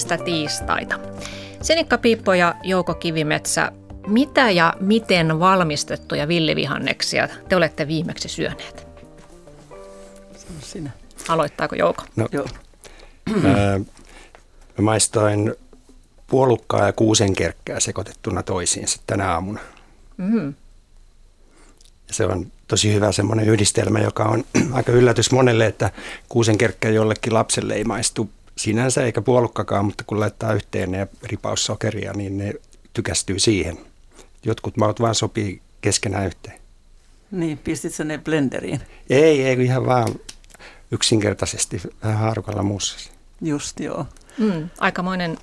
kesäistä tiistaita. Senikka Piippo ja Jouko Kivimetsä, mitä ja miten valmistettuja villivihanneksia te olette viimeksi syöneet? Sano sinä. Aloittaako Jouko? No, Joo. Mä maistoin puolukkaa ja kuusenkerkkää sekoitettuna toisiinsa tänä aamuna. Mm. Se on tosi hyvä semmoinen yhdistelmä, joka on aika yllätys monelle, että kuusenkerkkä jollekin lapselle ei maistu sinänsä eikä puolukkakaan, mutta kun laittaa yhteen ja ripaus sokeria, niin ne tykästyy siihen. Jotkut maut vaan sopii keskenään yhteen. Niin, pistit sä ne blenderiin? Ei, ei ihan vaan yksinkertaisesti vähän haarukalla muussa. Just joo. Mm, aikamoinen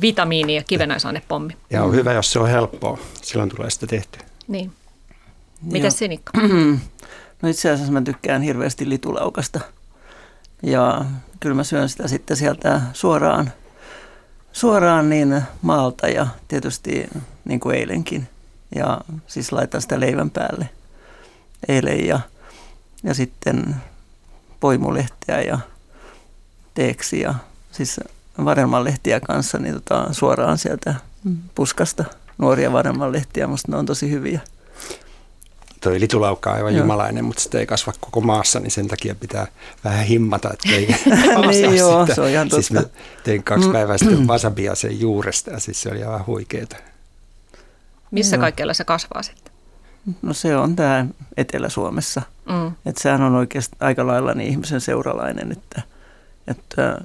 vitamiini- ja kivenäisainepommi. Ja on mm. hyvä, jos se on helppoa. Silloin tulee sitä tehtyä. Niin. Mitäs Sinikka? No itse asiassa mä tykkään hirveästi litulaukasta. Ja kyllä mä syön sitä sitten sieltä suoraan, suoraan niin maalta ja tietysti niin kuin eilenkin. Ja siis laitan sitä leivän päälle eilen ja, ja sitten poimulehteä ja teeksi ja siis varelmanlehtiä kanssa niin tota, suoraan sieltä puskasta nuoria varelmanlehtiä. Musta ne on tosi hyviä toi litulaukka on aivan Joo. jumalainen, mutta sitä ei kasva koko maassa, niin sen takia pitää vähän himmata, ettei niin joo, sitä. se on ihan totta. Siis tein kaksi mm. päivää sitten wasabia sen juuresta ja siis se oli aivan huikeeta. Missä kaikkialla se kasvaa sitten? No se on tämä Etelä-Suomessa. Mm. Että sehän on oikeasti aika lailla niin ihmisen seuralainen, että, että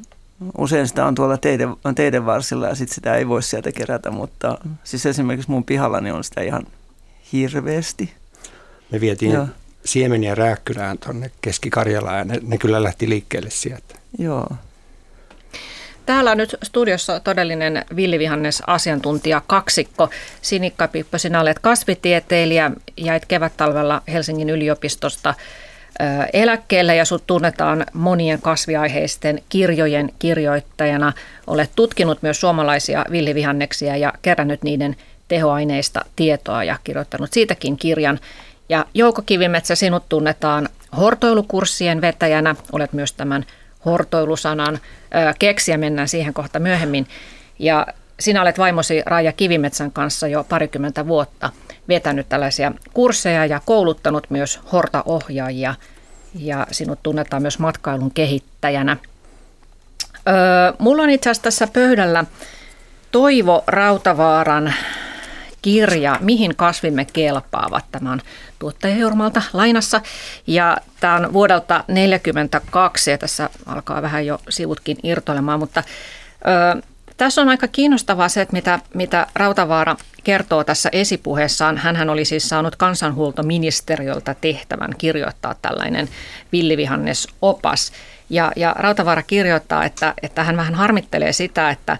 usein sitä on tuolla teiden, teiden varsilla ja sitten sitä ei voi sieltä kerätä, mutta siis esimerkiksi mun pihallani on sitä ihan hirveästi. Me vietiin Joo. siemeniä rääkkylään tuonne Keski-Karjalaan ja ne, ne kyllä lähti liikkeelle sieltä. Joo. Täällä on nyt studiossa todellinen villivihannes asiantuntija kaksikko. Sinikka Pippo, sinä olet kasvitieteilijä, jäit kevät-talvella Helsingin yliopistosta eläkkeelle ja sut tunnetaan monien kasviaiheisten kirjojen kirjoittajana. Olet tutkinut myös suomalaisia villivihanneksia ja kerännyt niiden tehoaineista tietoa ja kirjoittanut siitäkin kirjan. Ja Jouko Kivimetsä, sinut tunnetaan hortoilukurssien vetäjänä. Olet myös tämän hortoilusanan keksiä, mennään siihen kohta myöhemmin. Ja sinä olet vaimosi Raija Kivimetsän kanssa jo parikymmentä vuotta vetänyt tällaisia kursseja ja kouluttanut myös hortaohjaajia. Ja sinut tunnetaan myös matkailun kehittäjänä. Öö, mulla on itse asiassa tässä pöydällä Toivo Rautavaaran kirja Mihin kasvimme kelpaavat. Tämä on tuottajajurmalta lainassa. Ja tämä on vuodelta 1942 ja tässä alkaa vähän jo sivutkin irtoilemaan, mutta ö, tässä on aika kiinnostavaa se, että mitä, mitä Rautavaara kertoo tässä esipuheessaan. Hänhän oli siis saanut kansanhuoltoministeriöltä tehtävän kirjoittaa tällainen villivihannesopas. Ja, ja Rautavaara kirjoittaa, että, että hän vähän harmittelee sitä, että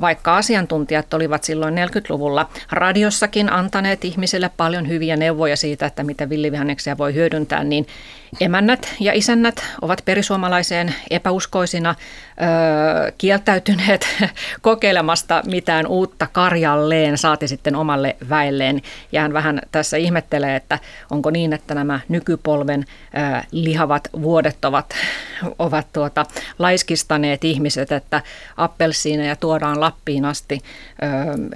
vaikka asiantuntijat olivat silloin 40-luvulla radiossakin antaneet ihmisille paljon hyviä neuvoja siitä, että miten villivihanneksia voi hyödyntää, niin emännät ja isännät ovat perisuomalaiseen epäuskoisina ö, kieltäytyneet kokeilemasta mitään uutta karjalleen, saati sitten omalle väelleen. Ja hän vähän tässä ihmettelee, että onko niin, että nämä nykypolven ö, lihavat vuodet ovat, ovat tuota, laiskistaneet ihmiset, että appelsiineja tuodaan Lappiin asti ö,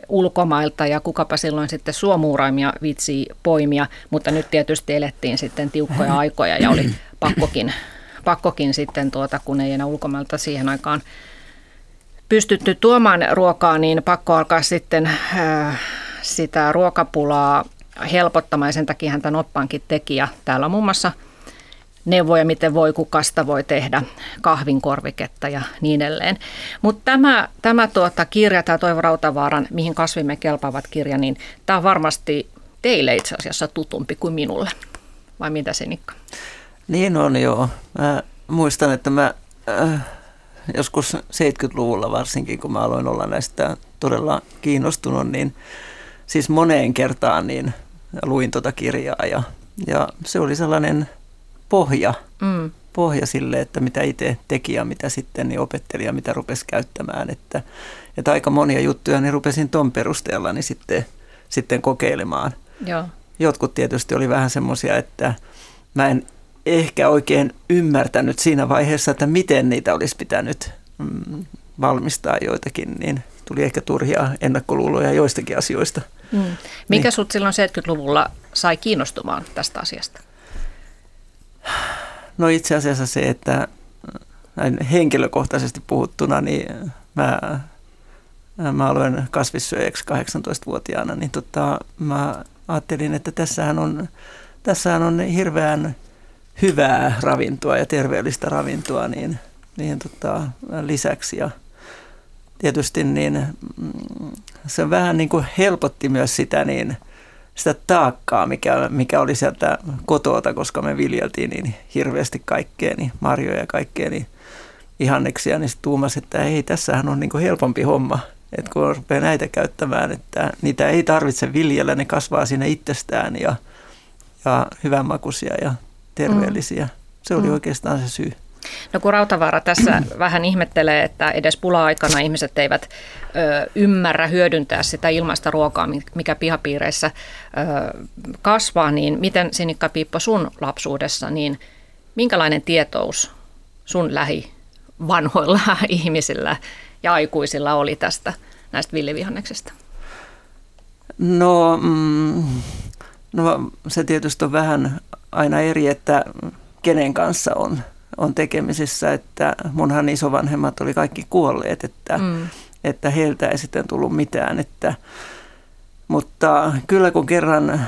ulkomailta ja kukapa silloin sitten suomuuraimia vitsii poimia, mutta nyt tietysti elettiin sitten tiukkoja aikoja ja oli pakkokin, pakkokin sitten, tuota, kun ei enää ulkomailta siihen aikaan pystytty tuomaan ruokaa, niin pakko alkaa sitten äh, sitä ruokapulaa helpottamaan ja sen takia hän tämän oppaankin teki. Ja täällä on muun muassa neuvoja, miten voi kukasta voi tehdä kahvinkorviketta ja niin edelleen. Mutta tämä, tämä tuota kirja, tämä Toivo Rautavaaran, mihin kasvimme kelpaavat kirja, niin tämä on varmasti teille itse asiassa tutumpi kuin minulle. Vai mitä Sinikka? Niin on joo. Mä muistan, että mä äh, joskus 70-luvulla varsinkin, kun mä aloin olla näistä todella kiinnostunut, niin siis moneen kertaan niin luin tuota kirjaa ja, ja se oli sellainen pohja, mm. pohja sille, että mitä itse teki ja mitä sitten niin opetteli ja mitä rupesi käyttämään. Että, että aika monia juttuja niin rupesin ton perusteella niin sitten, sitten kokeilemaan. Joo. Jotkut tietysti oli vähän semmoisia, että mä en ehkä oikein ymmärtänyt siinä vaiheessa, että miten niitä olisi pitänyt mm, valmistaa joitakin, niin tuli ehkä turhia ennakkoluuloja joistakin asioista. Mm. Mikä niin. sut silloin 70-luvulla sai kiinnostumaan tästä asiasta? No itse asiassa se, että näin henkilökohtaisesti puhuttuna, niin mä, mä aloin kasvissyöjäksi 18-vuotiaana, niin tota, mä ajattelin, että tässähän on, tässähän on hirveän hyvää ravintoa ja terveellistä ravintoa niin, niin tota, lisäksi. Ja tietysti niin, mm, se vähän niin kuin helpotti myös sitä, niin, sitä taakkaa, mikä, mikä oli sieltä kotoota, koska me viljeltiin niin hirveästi kaikkea, niin marjoja ja kaikkea, niin ihanneksia, niin sitten tuumasi, että ei, tässähän on niin kuin helpompi homma, että kun rupeaa näitä käyttämään, että niitä ei tarvitse viljellä, ne kasvaa sinne itsestään ja, ja hyvänmakuisia ja terveellisiä. Se oli mm. oikeastaan se syy. No kun Rautavaara tässä vähän ihmettelee, että edes pula-aikana ihmiset eivät ö, ymmärrä hyödyntää sitä ilmaista ruokaa, mikä pihapiireissä ö, kasvaa, niin miten Sinikka Piippo sun lapsuudessa, niin minkälainen tietous sun lähi vanhoilla ihmisillä ja aikuisilla oli tästä näistä villivihanneksista? No, mm, no se tietysti on vähän aina eri, että kenen kanssa on, on tekemisissä, että munhan isovanhemmat oli kaikki kuolleet, että, mm. että heiltä ei sitten tullut mitään, että, mutta kyllä kun kerran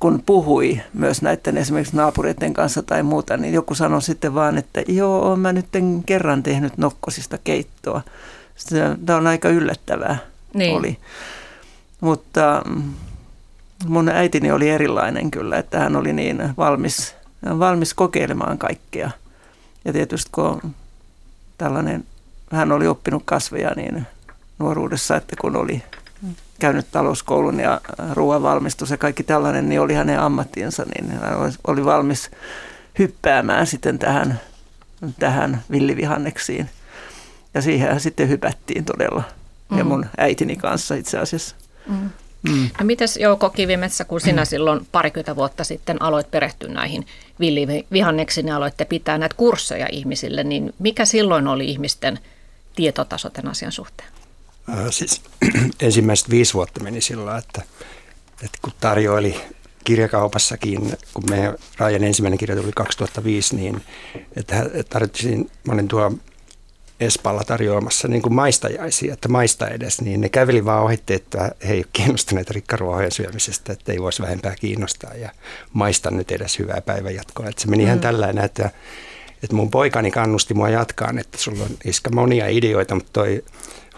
kun puhui myös näiden esimerkiksi naapureiden kanssa tai muuta, niin joku sanoi sitten vaan, että joo, olen mä nyt kerran tehnyt nokkosista keittoa. Tämä on aika yllättävää niin. oli. Mutta mm, mun äitini oli erilainen kyllä, että hän oli niin valmis, valmis kokeilemaan kaikkea. Ja tietysti kun tällainen, hän oli oppinut kasveja niin nuoruudessa, että kun oli käynyt talouskoulun ja ruoanvalmistus ja kaikki tällainen, niin oli hänen ammattinsa, niin hän oli valmis hyppäämään sitten tähän, tähän villivihanneksiin. Ja siihen sitten hypättiin todella. Mm. Ja mun äitini kanssa itse asiassa. Mm. Mm. No mites Jouko Kivimetsä, kun sinä silloin parikymmentä vuotta sitten aloit perehtyä näihin villivihanneksiin ja aloitte pitää näitä kursseja ihmisille, niin mikä silloin oli ihmisten tietotaso tämän asian suhteen? siis ensimmäiset viisi vuotta meni sillä että, että kun tarjoili kirjakaupassakin, kun meidän Raajan ensimmäinen kirja tuli 2005, niin että tarvitsin, mä olin tuo Espalla tarjoamassa niin kuin maistajaisia, että maista edes, niin ne käveli vaan ohitte, että he ei ole kiinnostuneet rikkaruohojen syömisestä, että ei voisi vähempää kiinnostaa ja maista nyt edes hyvää päivänjatkoa. Että se meni mm. ihan tällainen, että, että mun poikani kannusti mua jatkaan, että sulla on iska monia ideoita, mutta toi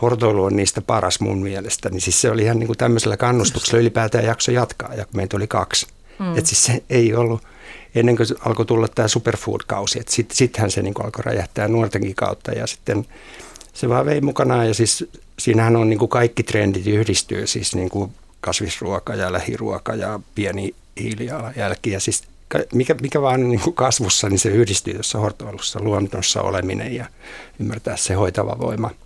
hortoilu on niistä paras mun mielestä. Niin siis se oli ihan niin kuin tämmöisellä kannustuksella ylipäätään jakso jatkaa ja meitä oli kaksi. Mm. Että siis se ei ollut, ennen kuin alkoi tulla tämä superfood-kausi, että sit, sittenhän se niin alkoi räjähtää nuortenkin kautta ja sitten se vaan vei mukanaan ja siis siinähän on niin kuin kaikki trendit yhdistyy, siis niin kuin kasvisruoka ja lähiruoka ja pieni hiilijalanjälki ja siis mikä, mikä vaan niin kuin kasvussa, niin se yhdistyy tuossa hortoilussa, luonnossa oleminen ja ymmärtää se hoitava voima –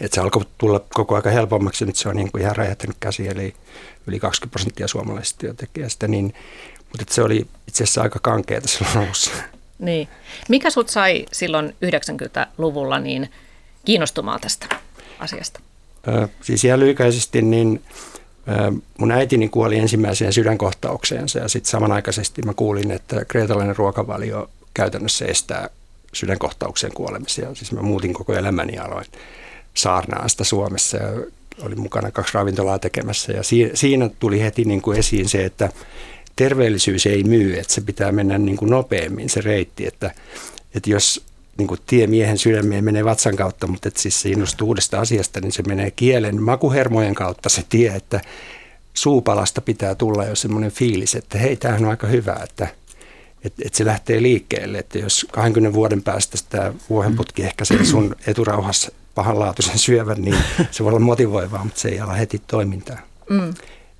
et se alkoi tulla koko aika helpommaksi, nyt se on niin kuin ihan räjähtänyt käsi, eli yli 20 prosenttia suomalaisista työntekijästä, niin, mutta se oli itse asiassa aika kankeata silloin alussa. Niin. Mikä sut sai silloin 90-luvulla niin kiinnostumaan tästä asiasta? Ö, siis ihan lyhykäisesti, niin mun äitini kuoli ensimmäiseen sydänkohtaukseensa ja sitten samanaikaisesti mä kuulin, että kreetalainen ruokavalio käytännössä estää sydänkohtaukseen kuolemisia. Siis mä muutin koko elämäni aloin saarnaa sitä Suomessa ja olin mukana kaksi ravintolaa tekemässä. Ja siinä tuli heti niin kuin esiin se, että terveellisyys ei myy, että se pitää mennä niin kuin nopeammin se reitti, että, että jos niin kuin tie miehen sydämeen menee vatsan kautta, mutta että siis se innostuu uudesta asiasta, niin se menee kielen makuhermojen kautta se tie, että suupalasta pitää tulla jo semmoinen fiilis, että hei, tämähän on aika hyvä, että, että, että se lähtee liikkeelle, että jos 20 vuoden päästä sitä vuohenputki ehkä se sun eturauhassa pahanlaatuisen syövän, niin se voi olla motivoivaa, mutta se ei ala heti toimintaa. Mm.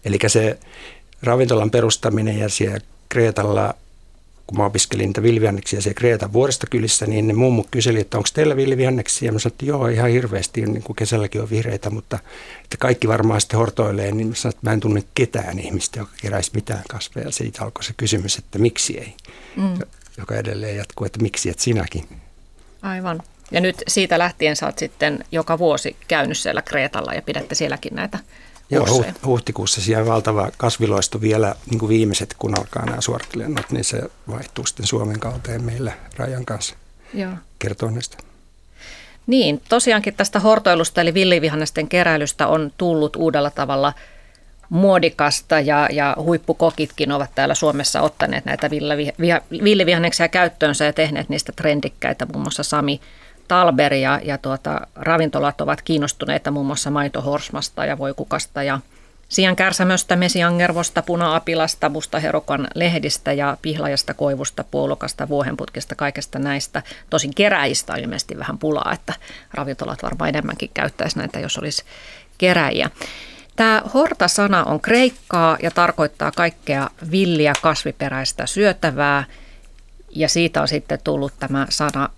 Eli se ravintolan perustaminen ja siellä Kreetalla, kun mä opiskelin niitä vilvihanneksia siellä Kreetan vuoristokylissä, niin ne mummut kyseli, että onko teillä vilvihanneksia? Ja mä sanoin, että joo, ihan hirveästi, niin kuin kesälläkin on vihreitä, mutta että kaikki varmaan sitten hortoilee, niin mä sanoin, että mä en tunne ketään ihmistä, joka keräisi mitään kasveja. Siitä alkoi se kysymys, että miksi ei, mm. joka edelleen jatkuu, että miksi et sinäkin. Aivan. Ja nyt siitä lähtien oot sitten joka vuosi käynyt siellä Kreetalla ja pidätte sielläkin näitä Joo, huhtikuussa siellä valtava kasviloisto vielä niin kuin viimeiset, kun alkaa nämä suorattilennot, niin se vaihtuu sitten Suomen kauteen meillä Rajan kanssa Joo. kertoo näistä. Niin, tosiaankin tästä hortoilusta eli villivihannesten keräilystä on tullut uudella tavalla muodikasta ja, ja huippukokitkin ovat täällä Suomessa ottaneet näitä villivihanneksia käyttöönsä ja tehneet niistä trendikkäitä, muun muassa Sami Talber ja, ja tuota, ravintolat ovat kiinnostuneita muun muassa maitohorsmasta ja voikukasta ja Sian kärsämöstä, mesiangervosta, puna-apilasta, mustaherokan lehdistä ja pihlajasta, koivusta, puolukasta, vuohenputkista, kaikesta näistä. Tosin keräjistä on ilmeisesti vähän pulaa, että ravintolat varmaan enemmänkin käyttäisi näitä, jos olisi keräjiä. Tämä horta-sana on kreikkaa ja tarkoittaa kaikkea villiä kasviperäistä syötävää. Ja siitä on sitten tullut tämä sana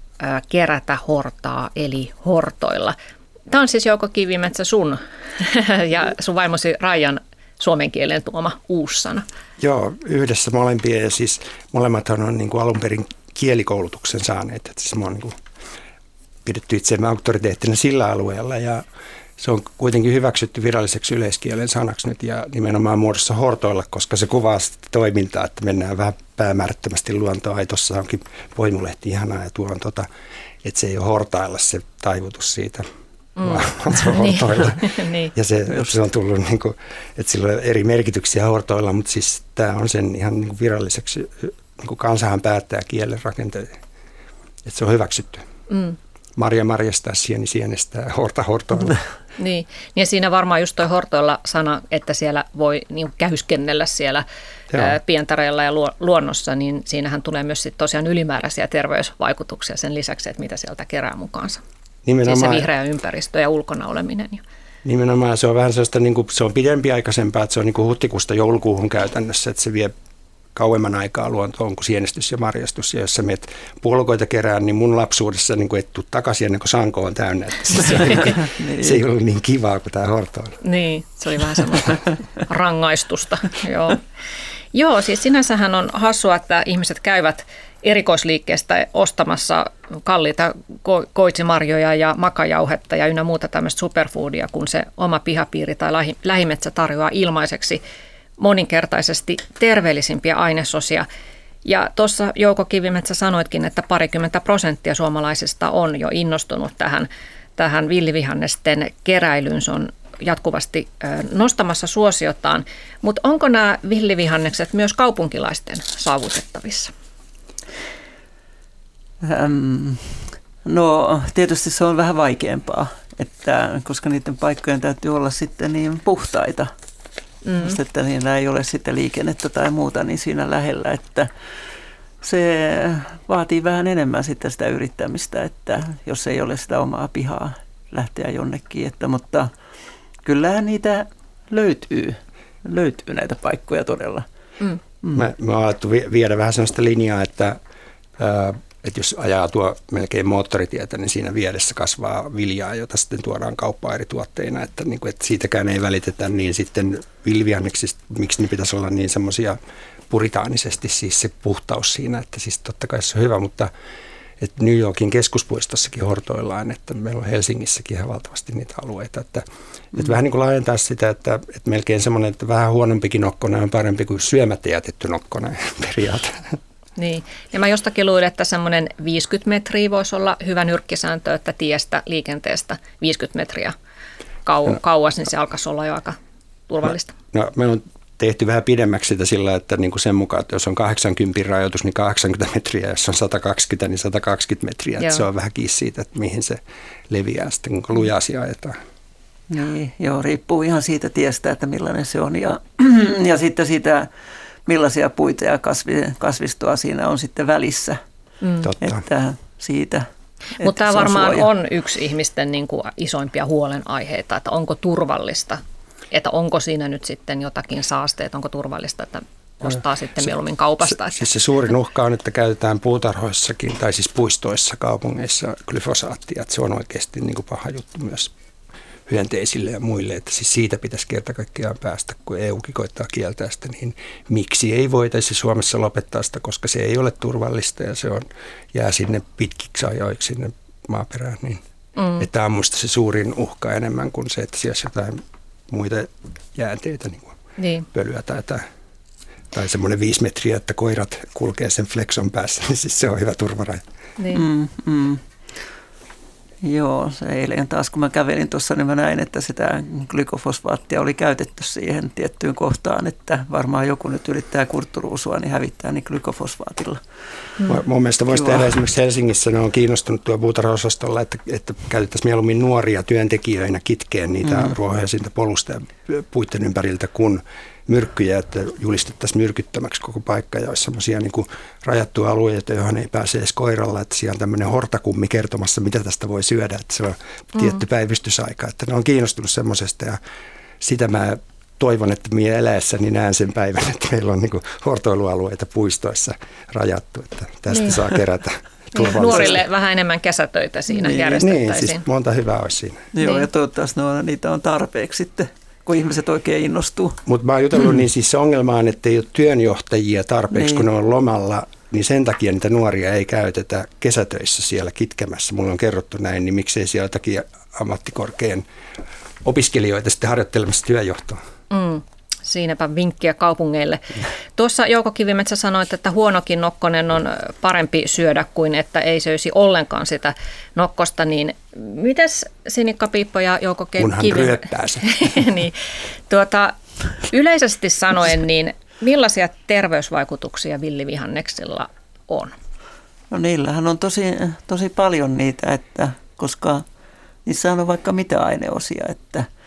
kerätä hortaa eli hortoilla. Tämä on siis Jouko Kivimetsä sun ja sun vaimosi Rajan suomen kielen tuoma uussana. Joo, yhdessä molempia ja siis molemmathan on niin kuin alun perin kielikoulutuksen saaneet. Että siis mä oon niin kuin pidetty itseämme auktoriteettina sillä alueella ja se on kuitenkin hyväksytty viralliseksi yleiskielen sanaksi nyt ja nimenomaan muodossa hortoilla, koska se kuvaa sitä toimintaa, että mennään vähän päämäärättömästi luontoa. Ai tuossa onkin poimulehti ihanaa ja tuo on tota, että se ei ole hortailla se taivutus siitä, mm. vaan se on hortoilla. niin. Ja se, se on tullut, niin kuin, että sillä on eri merkityksiä hortoilla, mutta siis tämä on sen ihan niin kuin viralliseksi, niin kuin kansahan päättää kielen rakenteen, että se on hyväksytty. Mm. Marja marjastaa, sieni sienestää, horta hortoilla. Niin, ja siinä varmaan just toi hortoilla sana, että siellä voi niin kähyskennellä siellä Joo. pientareilla ja luonnossa, niin siinähän tulee myös sit tosiaan ylimääräisiä terveysvaikutuksia sen lisäksi, että mitä sieltä kerää mukaansa. Nimenomaan. Siis se vihreä ympäristö ja ulkona oleminen. Nimenomaan se on vähän sellaista, niin kuin, se on pidempiaikaisempaa, että se on niin kuin huhtikuusta joulukuuhun käytännössä, että se vie kauemman aikaa luontoon kuin sienestys ja marjastus. Ja jos sä meet puolukoita kerään, niin mun lapsuudessa niin et tuu takaisin ennen kuin sanko on täynnä. Että se, niin kuin, niin. se ei ollut niin kivaa kuin tämä hortoilu. Niin, se oli vähän semmoista rangaistusta. Joo. Joo, siis sinänsähän on hassua, että ihmiset käyvät erikoisliikkeestä ostamassa kalliita ko- koitsimarjoja ja makajauhetta ja ynnä muuta tämmöistä superfoodia, kun se oma pihapiiri tai lähimetsä tarjoaa ilmaiseksi moninkertaisesti terveellisimpiä ainesosia. Ja tuossa Jouko Kivimetsä sanoitkin, että parikymmentä prosenttia suomalaisista on jo innostunut tähän, tähän villivihannesten keräilyyn. Se on jatkuvasti nostamassa suosiotaan. Mutta onko nämä villivihannekset myös kaupunkilaisten saavutettavissa? Ähm, no tietysti se on vähän vaikeampaa, että, koska niiden paikkojen täytyy olla sitten niin puhtaita – mm. Just, että niillä ei ole sitten liikennettä tai muuta niin siinä lähellä, että se vaatii vähän enemmän sitten sitä yrittämistä, että jos ei ole sitä omaa pihaa lähteä jonnekin, että, mutta kyllähän niitä löytyy, löytyy näitä paikkoja todella. Mm. Mm. Mä, mä oon viedä vähän sellaista linjaa, että ää, että jos ajaa tuo melkein moottoritietä, niin siinä vieressä kasvaa viljaa, jota sitten tuodaan kauppaan eri tuotteina, että, niin kuin, että siitäkään ei välitetä, niin sitten vilvianneksista, miksi ne pitäisi olla niin semmoisia puritaanisesti siis se puhtaus siinä, että siis totta kai se on hyvä, mutta että New Yorkin keskuspuistossakin hortoillaan, että meillä on Helsingissäkin ihan valtavasti niitä alueita, että, mm. että vähän niin kuin laajentaa sitä, että, että melkein semmoinen, että vähän huonompikin nokkona on parempi kuin syömättä jätetty nokkona periaate. Niin, ja mä jostakin luin, että semmoinen 50 metriä voisi olla hyvä nyrkkisääntö, että tiestä, liikenteestä 50 metriä kau- no. kauas, niin se alkaisi olla jo aika turvallista. No, no meillä on tehty vähän pidemmäksi sitä sillä, että niin kuin sen mukaan, että jos on 80 rajoitus, niin 80 metriä, jos on 120, niin 120 metriä. Että se on vähän kiinni siitä, että mihin se leviää sitten, kun lujasi ajetaan. Niin, joo, riippuu ihan siitä tiestä, että millainen se on. Ja, ja sitten siitä millaisia puita ja kasvi, kasvistoa siinä on sitten välissä. Mm. Totta. Että siitä mutta tämä varmaan suoja. on yksi ihmisten niin kuin isoimpia huolenaiheita, että onko turvallista, että onko siinä nyt sitten jotakin saasteet, onko turvallista, että ostaa sitten mieluummin kaupasta. Se, siis se suurin uhka on, että käytetään puutarhoissakin tai siis puistoissa kaupungeissa glyfosaattia, että se on oikeasti niin kuin paha juttu myös hyönteisille ja muille, että siis siitä pitäisi kerta kaikkiaan päästä, kun EUkin koittaa kieltää sitä, niin miksi ei voitaisi Suomessa lopettaa sitä, koska se ei ole turvallista ja se on, jää sinne pitkiksi ajoiksi sinne maaperään. Niin, mm. Että tämä on minusta se suurin uhka enemmän kuin se, että siellä jotain muita jäänteitä, niin kuin niin. pölyä tai jotain tai semmoinen viisi metriä, että koirat kulkee sen flexon päässä, niin siis se on hyvä turvaraja. Niin. Mm, mm. Joo, se eilen taas kun mä kävelin tuossa, niin mä näin, että sitä glykofosfaattia oli käytetty siihen tiettyyn kohtaan, että varmaan joku nyt yrittää kurtturuusua, niin hävittää niin glykofosfaatilla. Mm. Mun mielestä voisi tehdä esimerkiksi Helsingissä, ne on kiinnostunut tuo puutarhaosastolla, että, että käytettäisiin mieluummin nuoria työntekijöinä kitkeen niitä mm. ruohoja siitä polusta ja puitten ympäriltä, kun myrkkyjä, että julistettaisiin myrkyttömäksi koko paikka ja olisi semmoisia niin rajattuja alueita, johon ei pääse edes koiralla, että siellä on tämmöinen hortakummi kertomassa, mitä tästä voi syödä, että se on mm. tietty päivystysaika, että ne on kiinnostunut semmoisesta ja sitä mä toivon, että minä eläessäni näen sen päivän, että meillä on niin hortoilualueita puistoissa rajattu, että tästä niin. saa kerätä. Niin, nuorille vähän enemmän kesätöitä siinä niin, järjestettäisiin. Niin, siis monta hyvää olisi siinä. Joo, niin. ja toivottavasti no, niitä on tarpeeksi sitten kun ihmiset oikein innostuu. Mutta mä oon jutellut, mm. niin siis se ongelma on, että ei ole työnjohtajia tarpeeksi, niin. kun ne on lomalla, niin sen takia niitä nuoria ei käytetä kesätöissä siellä kitkemässä. Mulla on kerrottu näin, niin miksei siellä jotakin ammattikorkean opiskelijoita sitten harjoittelemassa työjohtoa. Mm. Siinäpä vinkkiä kaupungeille. Tuossa Jouko Kivimetsä sanoi, että huonokin nokkonen on parempi syödä kuin että ei söisi ollenkaan sitä nokkosta. Niin mites Sinikka Piippo ja Jouko Kivimetsä? niin, tuota, yleisesti sanoen, niin millaisia terveysvaikutuksia villivihanneksilla on? No niillähän on tosi, tosi paljon niitä, että koska niissä on vaikka mitä aineosia, että –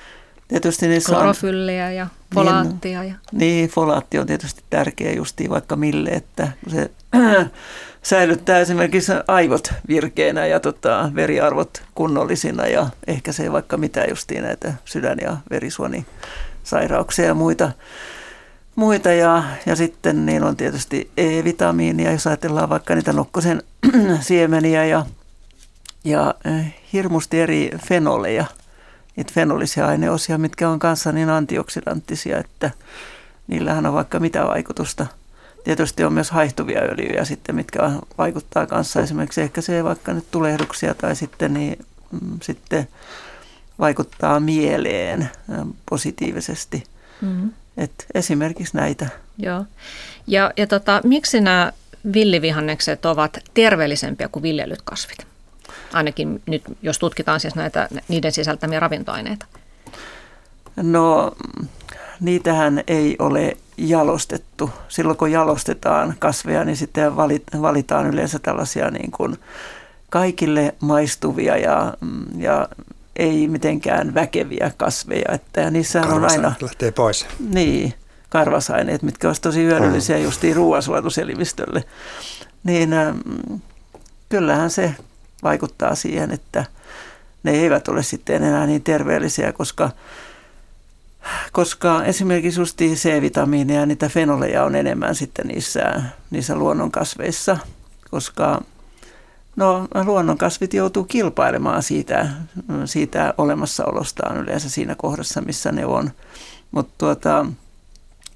Tietysti niissä Klorofylliä ja folaattia. Niin, ja. niin, folaatti on tietysti tärkeä justiin vaikka mille, että se säilyttää esimerkiksi aivot virkeänä ja tota, veriarvot kunnollisina ja ehkä se vaikka mitä justiin näitä sydän- ja verisuonisairauksia ja muita. muita ja, ja sitten niin on tietysti E-vitamiinia, jos ajatellaan vaikka niitä nokkosen siemeniä ja, ja eh, hirmusti eri fenoleja – niitä fenolisia aineosia, mitkä on kanssa niin antioksidanttisia, että niillähän on vaikka mitä vaikutusta. Tietysti on myös haihtuvia öljyjä sitten, mitkä vaikuttaa kanssa esimerkiksi ehkä se vaikka nyt tulehduksia tai sitten, niin, mm, sitten vaikuttaa mieleen positiivisesti. Mm-hmm. Et esimerkiksi näitä. Joo. Ja, ja tota, miksi nämä villivihannekset ovat terveellisempiä kuin viljelyt kasvit? Ainakin nyt jos tutkitaan siis näitä niiden sisältämiä ravintoaineita? No niitähän ei ole jalostettu. Silloin kun jalostetaan kasveja, niin sitten valitaan yleensä tällaisia niin kuin kaikille maistuvia ja, ja ei mitenkään väkeviä kasveja. Että niissä on aina... lähtee pois. Niin, karvasaineet, mitkä olisivat tosi hyödyllisiä mm. justiin ruoansuotuselimistölle. Niin kyllähän se vaikuttaa siihen, että ne eivät ole sitten enää niin terveellisiä, koska, koska esimerkiksi just C-vitamiineja ja niitä fenoleja on enemmän sitten niissä, niissä luonnonkasveissa, koska no, luonnonkasvit joutuu kilpailemaan siitä, siitä olemassaolostaan yleensä siinä kohdassa, missä ne on. Mutta tuota,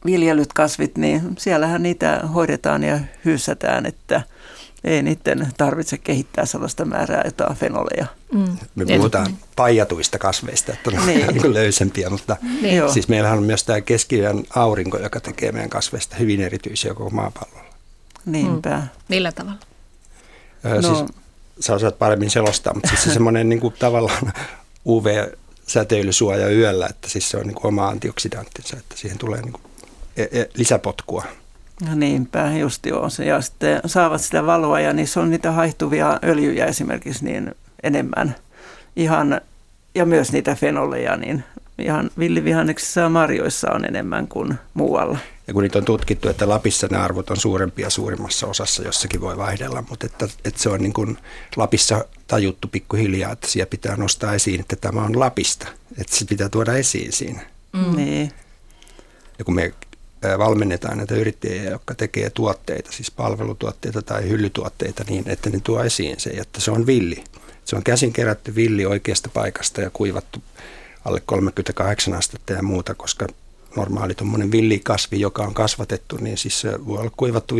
viljelyt kasvit, niin siellähän niitä hoidetaan ja hyysätään, että – ei niiden tarvitse kehittää sellaista määrää jotain fenoleja. Mm. Me puhutaan niin. paijatuista kasveista, että on niin. löysempiä, mutta niin. siis meillähän on myös tämä keskiyön aurinko, joka tekee meidän kasveista hyvin erityisiä koko maapallolla. Niinpä. Mm. Millä tavalla? Öö, no. Siis, sä osaat paremmin selostaa, mutta siis se semmoinen niin kuin, tavallaan UV-säteilysuoja yöllä, että siis se on niin kuin oma antioksidanttinsa, että siihen tulee niin kuin, e, e, lisäpotkua. No niinpä, just joo. Ja sitten saavat sitä valoa ja niissä on niitä haihtuvia öljyjä esimerkiksi niin enemmän. Ihan, ja myös niitä fenoleja, niin ihan villivihanneksissa ja marjoissa on enemmän kuin muualla. Ja kun niitä on tutkittu, että Lapissa nämä arvot on suurempia suurimmassa osassa, jossakin voi vaihdella, mutta että, että se on niin kuin Lapissa tajuttu pikkuhiljaa, että siellä pitää nostaa esiin, että tämä on Lapista, että se pitää tuoda esiin siinä. Mm. Niin. Ja kun me valmennetaan näitä yrittäjiä, jotka tekee tuotteita, siis palvelutuotteita tai hyllytuotteita niin, että ne tuo esiin se, että se on villi. Se on käsin kerätty villi oikeasta paikasta ja kuivattu alle 38 astetta ja muuta, koska normaali tuommoinen villikasvi, joka on kasvatettu, niin siis se voi olla kuivattu 50-60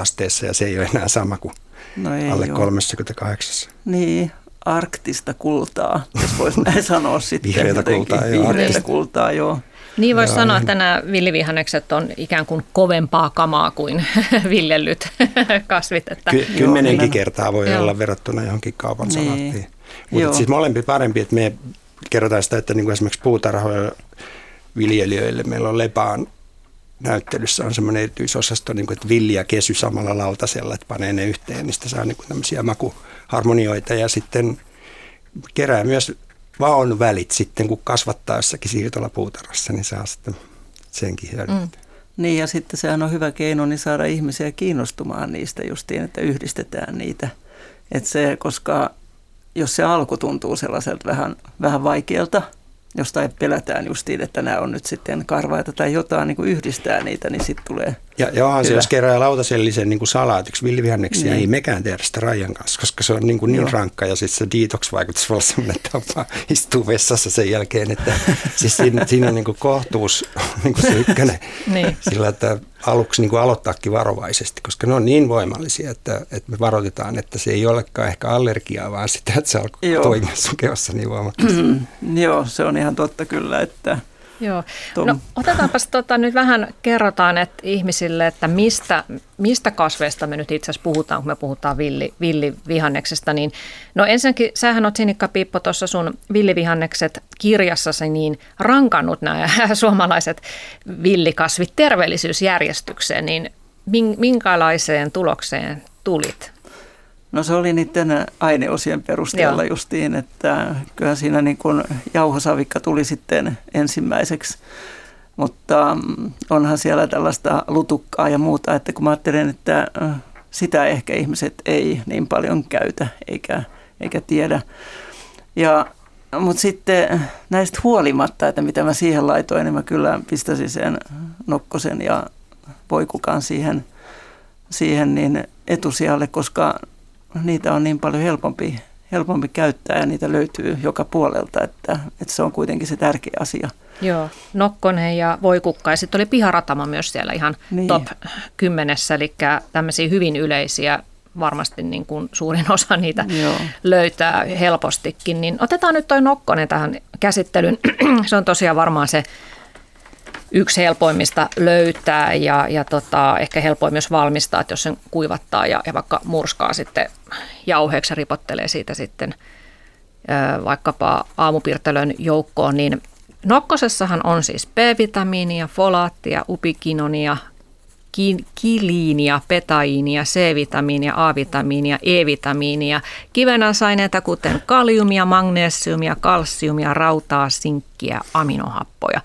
asteessa ja se ei ole enää sama kuin no ei alle ole. 38. Niin, arktista kultaa, jos voisi näin sanoa sitten. Vihreätä kultaa, joo. Vihreätä kultaa, joo. Niin voisi sanoa, että nämä villivihannekset on ikään kuin kovempaa kamaa kuin viljellyt kasvit. Että... Ky- kymmenenkin kertaa voi joo. olla verrattuna johonkin kaupan niin. salaattiin. Mutta siis molempi parempi, että me kerrotaan sitä, että niin kuin esimerkiksi puutarhoilla viljelijöille meillä on lepaan näyttelyssä on semmoinen erityisosasto, niin kuin, että villi ja kesy samalla lautasella, että panee ne yhteen, niin sitä saa niin kuin tämmöisiä makuharmonioita ja sitten kerää myös vaon välit sitten, kun kasvattaa jossakin siirtolapuutarhassa, niin saa sitten senkin hyödyntää. Mm. Niin ja sitten sehän on hyvä keino niin saada ihmisiä kiinnostumaan niistä justiin, että yhdistetään niitä. Että se, koska jos se alku tuntuu sellaiselta vähän, vähän vaikealta, jostain pelätään justiin, että nämä on nyt sitten karvaita tai jotain niin kuin yhdistää niitä, niin sitten tulee Ja, ja onhan se, jos kerää lautasellisen niin kuin salaatiksi villivihanneksia, niin. ei mekään tehdä sitä Rajan kanssa, koska se on niin, kuin niin rankka ja sitten se detox-vaikutus voi olla sellainen, että istuu vessassa sen jälkeen, että siis siinä, siinä on niin kuin kohtuus niin kuin se ykkönen niin. sillä, että aluksi niin kuin aloittaakin varovaisesti, koska ne on niin voimallisia, että, että me varoitetaan, että se ei olekaan ehkä allergiaa, vaan sitä, että se alkoi toimia sun kehossa niin voimakkaasti. Mm, joo, se on ihan totta kyllä, että Joo. No, otetaanpas tota, nyt vähän, kerrotaan että ihmisille, että mistä, mistä kasveista me nyt itse asiassa puhutaan, kun me puhutaan villi, villivihanneksesta. Niin, no ensinnäkin, sähän oot Sinikka Pippo tuossa sun villivihannekset kirjassasi niin rankannut nämä suomalaiset villikasvit terveellisyysjärjestykseen, niin minkälaiseen tulokseen tulit? No se oli niiden aineosien perusteella Joo. justiin, että kyllä siinä niin kuin jauhosavikka tuli sitten ensimmäiseksi. Mutta mm, onhan siellä tällaista lutukkaa ja muuta, että kun mä ajattelen, että sitä ehkä ihmiset ei niin paljon käytä eikä, eikä tiedä. Ja, mutta sitten näistä huolimatta, että mitä mä siihen laitoin, niin mä kyllä pistäisin sen nokkosen ja voikukan siihen, siihen niin etusijalle, koska niitä on niin paljon helpompi, helpompi käyttää ja niitä löytyy joka puolelta, että, että se on kuitenkin se tärkeä asia. Joo, Nokkonen ja Voikukka ja sitten oli Piharatama myös siellä ihan niin. top kymmenessä, eli tämmöisiä hyvin yleisiä varmasti niin kuin suurin osa niitä Joo. löytää helpostikin. Niin otetaan nyt toi Nokkonen tähän käsittelyyn. se on tosiaan varmaan se yksi helpoimmista löytää ja, ja tota, ehkä helpoin myös valmistaa, että jos sen kuivattaa ja, ja vaikka murskaa sitten jauheeksi ja ripottelee siitä sitten ö, vaikkapa aamupirtelön joukkoon, niin nokkosessahan on siis B-vitamiinia, folaattia, upikinonia, kiliinia, petaiinia, C-vitamiinia, A-vitamiinia, E-vitamiinia, kivenäsaineita kuten kaliumia, magnesiumia, kalsiumia, rautaa, sinkkiä, aminohappoja.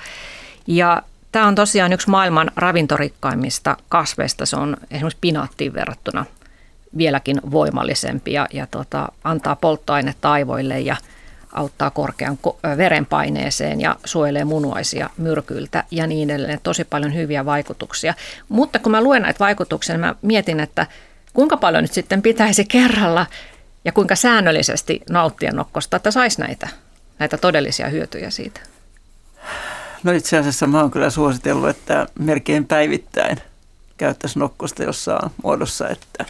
Ja Tämä on tosiaan yksi maailman ravintorikkaimmista kasveista. Se on esimerkiksi pinaattiin verrattuna vieläkin voimallisempi ja, ja tota, antaa polttoainetta aivoille ja auttaa korkean verenpaineeseen ja suojelee munuaisia myrkyiltä ja niin edelleen. Tosi paljon hyviä vaikutuksia. Mutta kun mä luen näitä vaikutuksia, niin mä mietin, että kuinka paljon nyt sitten pitäisi kerralla ja kuinka säännöllisesti nauttia nokkosta, että saisi näitä, näitä todellisia hyötyjä siitä. No itse asiassa mä oon kyllä suositellut, että melkein päivittäin käyttäisi nokkosta jossain muodossa, että,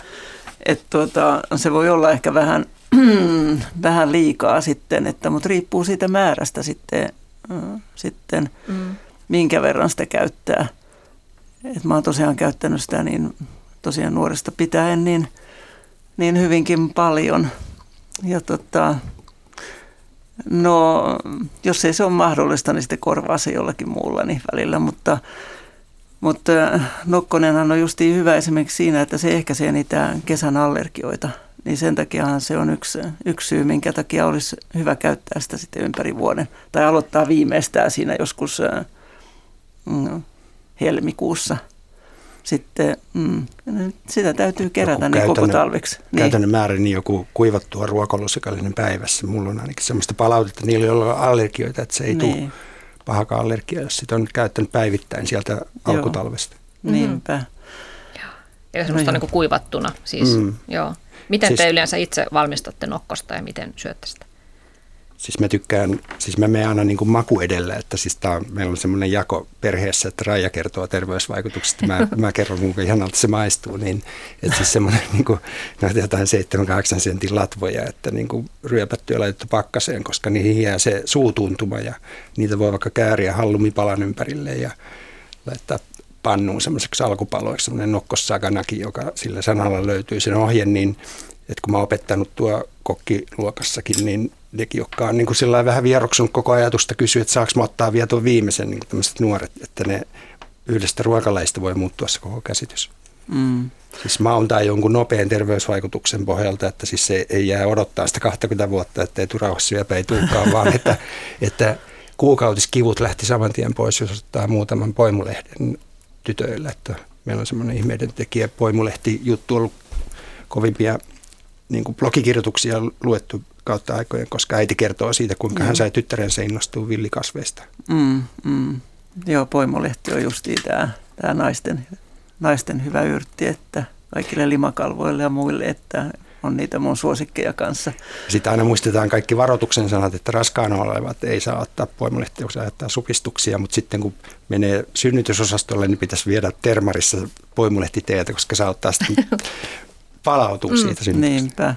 että tuota, se voi olla ehkä vähän, vähän liikaa sitten, että, mutta riippuu siitä määrästä sitten, äh, sitten mm. minkä verran sitä käyttää. Et mä oon tosiaan käyttänyt sitä niin tosiaan nuoresta pitäen niin, niin hyvinkin paljon. Ja tota, No, jos ei se ole mahdollista, niin sitten korvaa se jollakin muulla niin välillä, mutta, mutta nokkonenhan on justiin hyvä esimerkiksi siinä, että se ehkäisee niitä kesän allergioita. Niin sen takiahan se on yksi, yksi syy, minkä takia olisi hyvä käyttää sitä sitten ympäri vuoden. Tai aloittaa viimeistään siinä joskus mm, helmikuussa – sitten mm, sitä täytyy kerätä joku niin koko talveksi. Niin. Käytännön määrä niin joku kuivattua ruokalusikallinen päivässä. Mulla on ainakin sellaista palautetta niillä, joilla on allergioita, että se ei niin. tule pahakaan allergia, jos sitä on käyttänyt päivittäin sieltä alkutalvesta. Joo. Niinpä. Joo. Eli semmoista no, niin kuivattuna siis. Mm. Joo. Miten siis, te yleensä itse valmistatte nokkosta ja miten syötte sitä? Siis mä tykkään, siis mä menen aina niin kuin maku edellä, että siis tää on, meillä on semmoinen jako perheessä, että Raija kertoo terveysvaikutuksista, mä, mä kerron kuinka ihanalta se maistuu, niin että siis semmoinen niin kuin, näitä jotain 7-8 sentin latvoja, että niin kuin ryöpätty ja laitettu pakkaseen, koska niihin jää se suutuntuma ja niitä voi vaikka kääriä hallumipalan ympärille ja laittaa pannuun semmoiseksi alkupaloiksi, semmoinen nokkossakanakin, joka sillä sanalla löytyy sen ohje, niin että kun mä oon opettanut tuo kokkiluokassakin, niin nekin, jotka on niin kuin vähän vieroksunut koko ajatusta, kysyä, että saako mä ottaa vielä tuon viimeisen niin tämmöiset nuoret, että ne yhdestä ruokalaista voi muuttua se koko käsitys. Mm. Siis maun tai jonkun nopean terveysvaikutuksen pohjalta, että siis se ei jää odottaa sitä 20 vuotta, että ei turauhassyöpä ei tulekaan, vaan että, että kuukautiskivut lähti saman tien pois, jos ottaa muutaman poimulehden tytöille. Että meillä on semmoinen ihmeiden tekijä poimulehti juttu ollut kovimpia niin kuin blogikirjoituksia luettu kautta aikojen, koska äiti kertoo siitä, kuinka mm. hän sai tyttärensä innostua villikasveista. Mm, mm. Joo, poimolehti on justi tämä, tämä naisten, naisten hyvä yrtti, että kaikille limakalvoille ja muille, että on niitä mun suosikkeja kanssa. Sitten aina muistetaan kaikki varoituksen sanat, että raskaana olevat ei saa ottaa poimolehtiä, kun ajattaa supistuksia, mutta sitten kun menee synnytysosastolle, niin pitäisi viedä termarissa poimulehtiteetä, koska saa ottaa sitten palautuu mm, siitä synnytyksestä. Niinpä.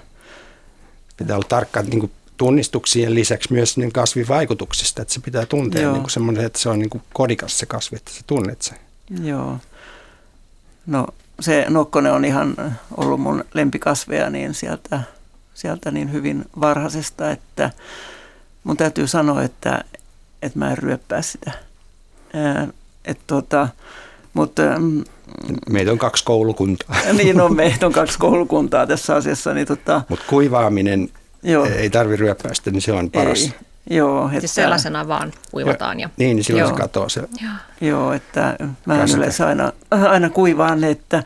Pitää olla tarkka niin kuin tunnistuksien lisäksi myös niin kasvivaikutuksista, että se pitää tuntea niin kuin semmoinen, että se on niin kuin kodikas se kasvi, että sä tunnet sen. Joo. No se nokkonen on ihan ollut mun lempikasveja niin sieltä, sieltä niin hyvin varhaisesta, että mun täytyy sanoa, että, että mä en ryöppää sitä. että tota, mutta, mm, meitä on kaksi koulukuntaa. Niin on, meitä on kaksi koulukuntaa tässä asiassa. Niin tota, Mutta kuivaaminen Joo. ei tarvi ryöppäistä, niin se on paras. Ei. Joo, että, siis sellaisena vaan kuivataan. Ja, niin, niin silloin joo. se katoaa se. Joo, joo että mä yleensä aina, aina kuivaan, että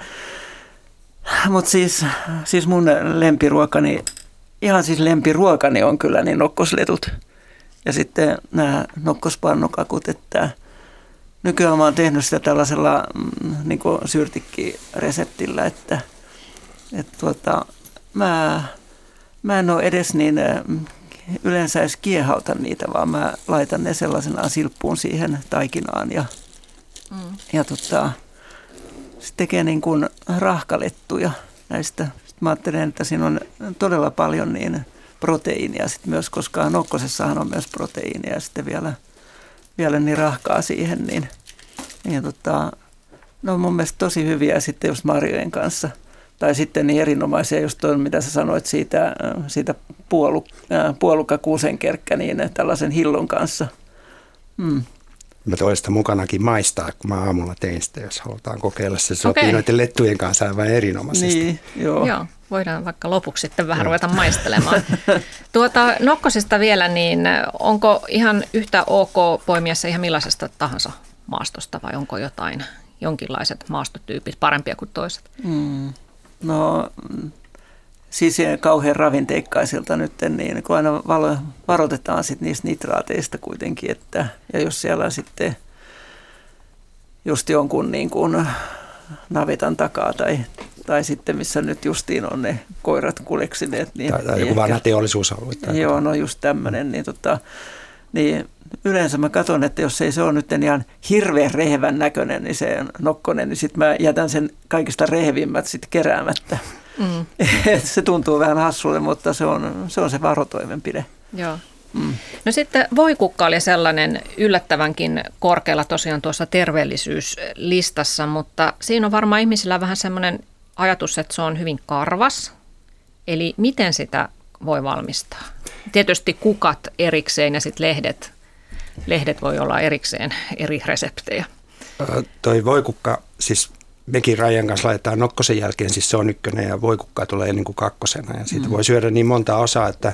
mutta siis, siis mun lempiruokani, ihan siis lempiruokani on kyllä niin nokkosletut. Ja sitten nämä nokkospannukakut, että nykyään mä oon tehnyt sitä tällaisella mm, niin syrtikkireseptillä, että, että tuota, mä, mä en ole edes niin yleensä edes kiehauta niitä, vaan mä laitan ne sellaisena silppuun siihen taikinaan ja, mm. ja tota, se tekee niin kuin rahkalettuja näistä. Sitten mä ajattelen, että siinä on todella paljon niin proteiinia sit myös, koska nokkosessahan on myös proteiinia ja sitten vielä, vielä niin rahkaa siihen, niin, niin tota, ne on mun mielestä tosi hyviä sitten just marjojen kanssa. Tai sitten niin erinomaisia, just tuon, mitä sä sanoit siitä, siitä puolu, puolukka kuusenkerkkä, niin tällaisen hillon kanssa. Mm mä toin sitä mukanakin maistaa, kun mä aamulla tein sitä, jos halutaan kokeilla. Se sopii okay. noiden lettujen kanssa aivan erinomaisesti. Niin, joo. joo. Voidaan vaikka lopuksi sitten vähän joo. ruveta maistelemaan. tuota, nokkosista vielä, niin onko ihan yhtä ok poimia se ihan millaisesta tahansa maastosta vai onko jotain, jonkinlaiset maastotyypit parempia kuin toiset? Mm. No siis kauhean ravinteikkaisilta nyt, niin kun aina valo, varoitetaan sit niistä nitraateista kuitenkin, että, ja jos siellä sitten just jonkun niin kuin navetan takaa tai, tai sitten missä nyt justiin on ne koirat kuleksineet. Niin, tai, tai joku vanha teollisuusalue. Tai joo, no just tämmöinen, niin, tota, niin yleensä mä katson, että jos ei se ole nyt ihan hirveän rehevän näköinen, niin se nokkonen, niin sitten mä jätän sen kaikista rehevimmät sitten keräämättä. Mm. se tuntuu vähän hassulle, mutta se on se, on se varotoimenpide. Joo. Mm. No sitten voikukka oli sellainen yllättävänkin korkealla tosiaan tuossa terveellisyyslistassa, mutta siinä on varmaan ihmisillä vähän semmoinen ajatus, että se on hyvin karvas. Eli miten sitä voi valmistaa? Tietysti kukat erikseen ja sitten lehdet, lehdet voi olla erikseen eri reseptejä. toi voikukka, siis mekin Rajan kanssa laitetaan nokkosen jälkeen, siis se on ykkönen ja voikukka tulee niin kuin kakkosena. Ja siitä mm. voi syödä niin monta osaa, että,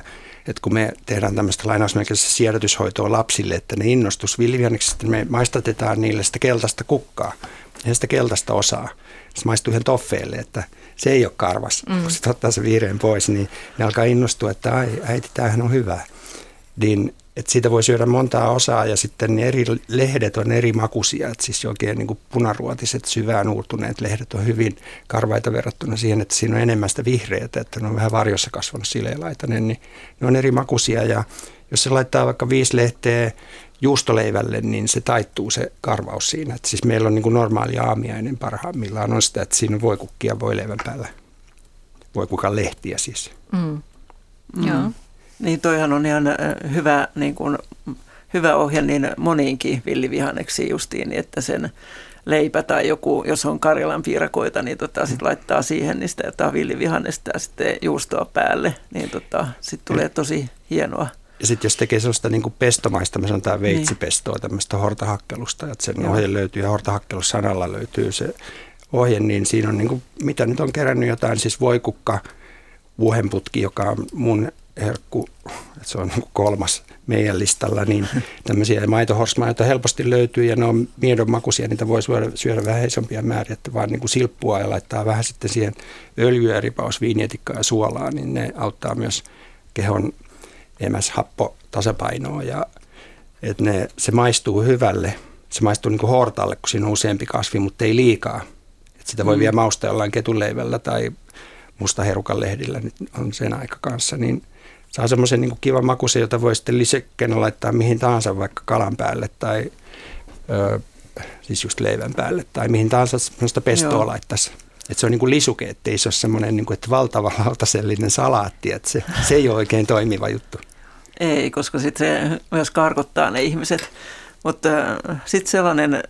että kun me tehdään tämmöistä lainausmerkissä siedätyshoitoa lapsille, että ne innostus villivihanneksista, me maistatetaan niille sitä keltaista kukkaa ja sitä keltaista osaa. Se maistuu ihan toffeelle, että se ei ole karvas. Mm. Kun sitten ottaa se viireen pois, niin ne alkaa innostua, että ai äiti, tämähän on hyvä. Niin että siitä voi syödä montaa osaa ja sitten ne eri lehdet on eri makuisia. Että siis oikein niin kuin punaruotiset, syvään uurtuneet lehdet on hyvin karvaita verrattuna siihen, että siinä on enemmän sitä vihreätä, että ne on vähän varjossa kasvanut sileelaitainen, niin ne on eri makuisia ja jos se laittaa vaikka viisi lehteä juustoleivälle, niin se taittuu se karvaus siinä. Et siis meillä on niin kuin normaali aamiainen parhaimmillaan on sitä, että siinä on voikukkia voileivän päällä. Voikukan lehtiä siis. Mm. Mm. Joo. Niin toihan on ihan hyvä, niin kuin, hyvä ohje niin moniinkin villivihanneksiin justiin, niin että sen leipä tai joku, jos on Karjalan piirakoita, niin tota, sit laittaa siihen niin sitä jotain villivihannesta ja sitten juustoa päälle, niin tota, sitten tulee tosi hienoa. Ja sitten jos tekee sellaista niin kuin pestomaista, me sanotaan niin. veitsipestoa, tämmöistä hortahakkelusta, että sen Joo. ohje löytyy ja hortahakkelussanalla löytyy se ohje, niin siinä on niin kuin, mitä nyt on kerännyt jotain, siis voikukka, vuohenputki, joka on mun herkku, että se on niin kolmas meidän listalla, niin tämmöisiä maitohorsmaa, joita helposti löytyy ja ne on miedon makuisia, niitä voi syödä, syödä vähän isompia määriä, että vaan niin kuin silppua ja laittaa vähän sitten siihen öljyä, ripaus, viinietikkaa ja suolaa, niin ne auttaa myös kehon emäs happo tasapainoa ja että ne, se maistuu hyvälle. Se maistuu niin kuin hortalle, kun siinä on useampi kasvi, mutta ei liikaa. Et sitä voi mm. vielä maustaa jollain ketuleivällä tai mustaherukan lehdillä, nyt on sen aika kanssa, niin saa semmoisen niin kivan makuisen, jota voi sitten lisekkeenä laittaa mihin tahansa, vaikka kalan päälle tai ö, siis just leivän päälle tai mihin tahansa semmoista pestoa Joo. laittaisi. Että se on niin kuin lisuke, ettei se ole semmoinen niin kuin, että valtava lautasellinen salaatti, että se, se ei ole oikein toimiva juttu. Ei, koska sitten se myös karkottaa ne ihmiset. Mutta sitten sellainen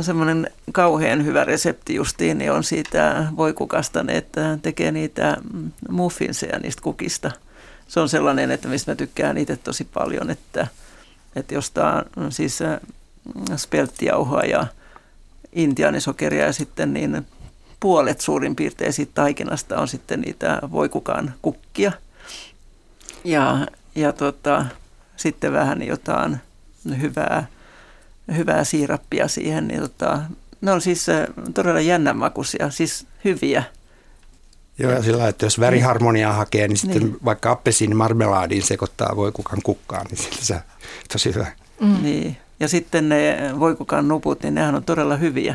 semmoinen kauhean hyvä resepti justiin niin on siitä voikukasta, että tekee niitä muffinseja niistä kukista. Se on sellainen, että mistä mä tykkään itse tosi paljon, että, että jostain siis äh, spelttijauhoa ja intiaanisokeria ja sitten niin puolet suurin piirtein siitä taikinasta on sitten niitä voikukaan kukkia. Ja ja tota, sitten vähän jotain hyvää, hyvää siirappia siihen. Niin tota, ne on siis äh, todella jännänmakuisia, siis hyviä. Joo, ja sillä että jos väriharmoniaa hakee, niin sitten niin. vaikka appesiin marmelaadiin sekoittaa voikukan kukkaan, niin se on tosi hyvä. Mm. Niin. Ja sitten ne voikukan nuput, niin nehän on todella hyviä.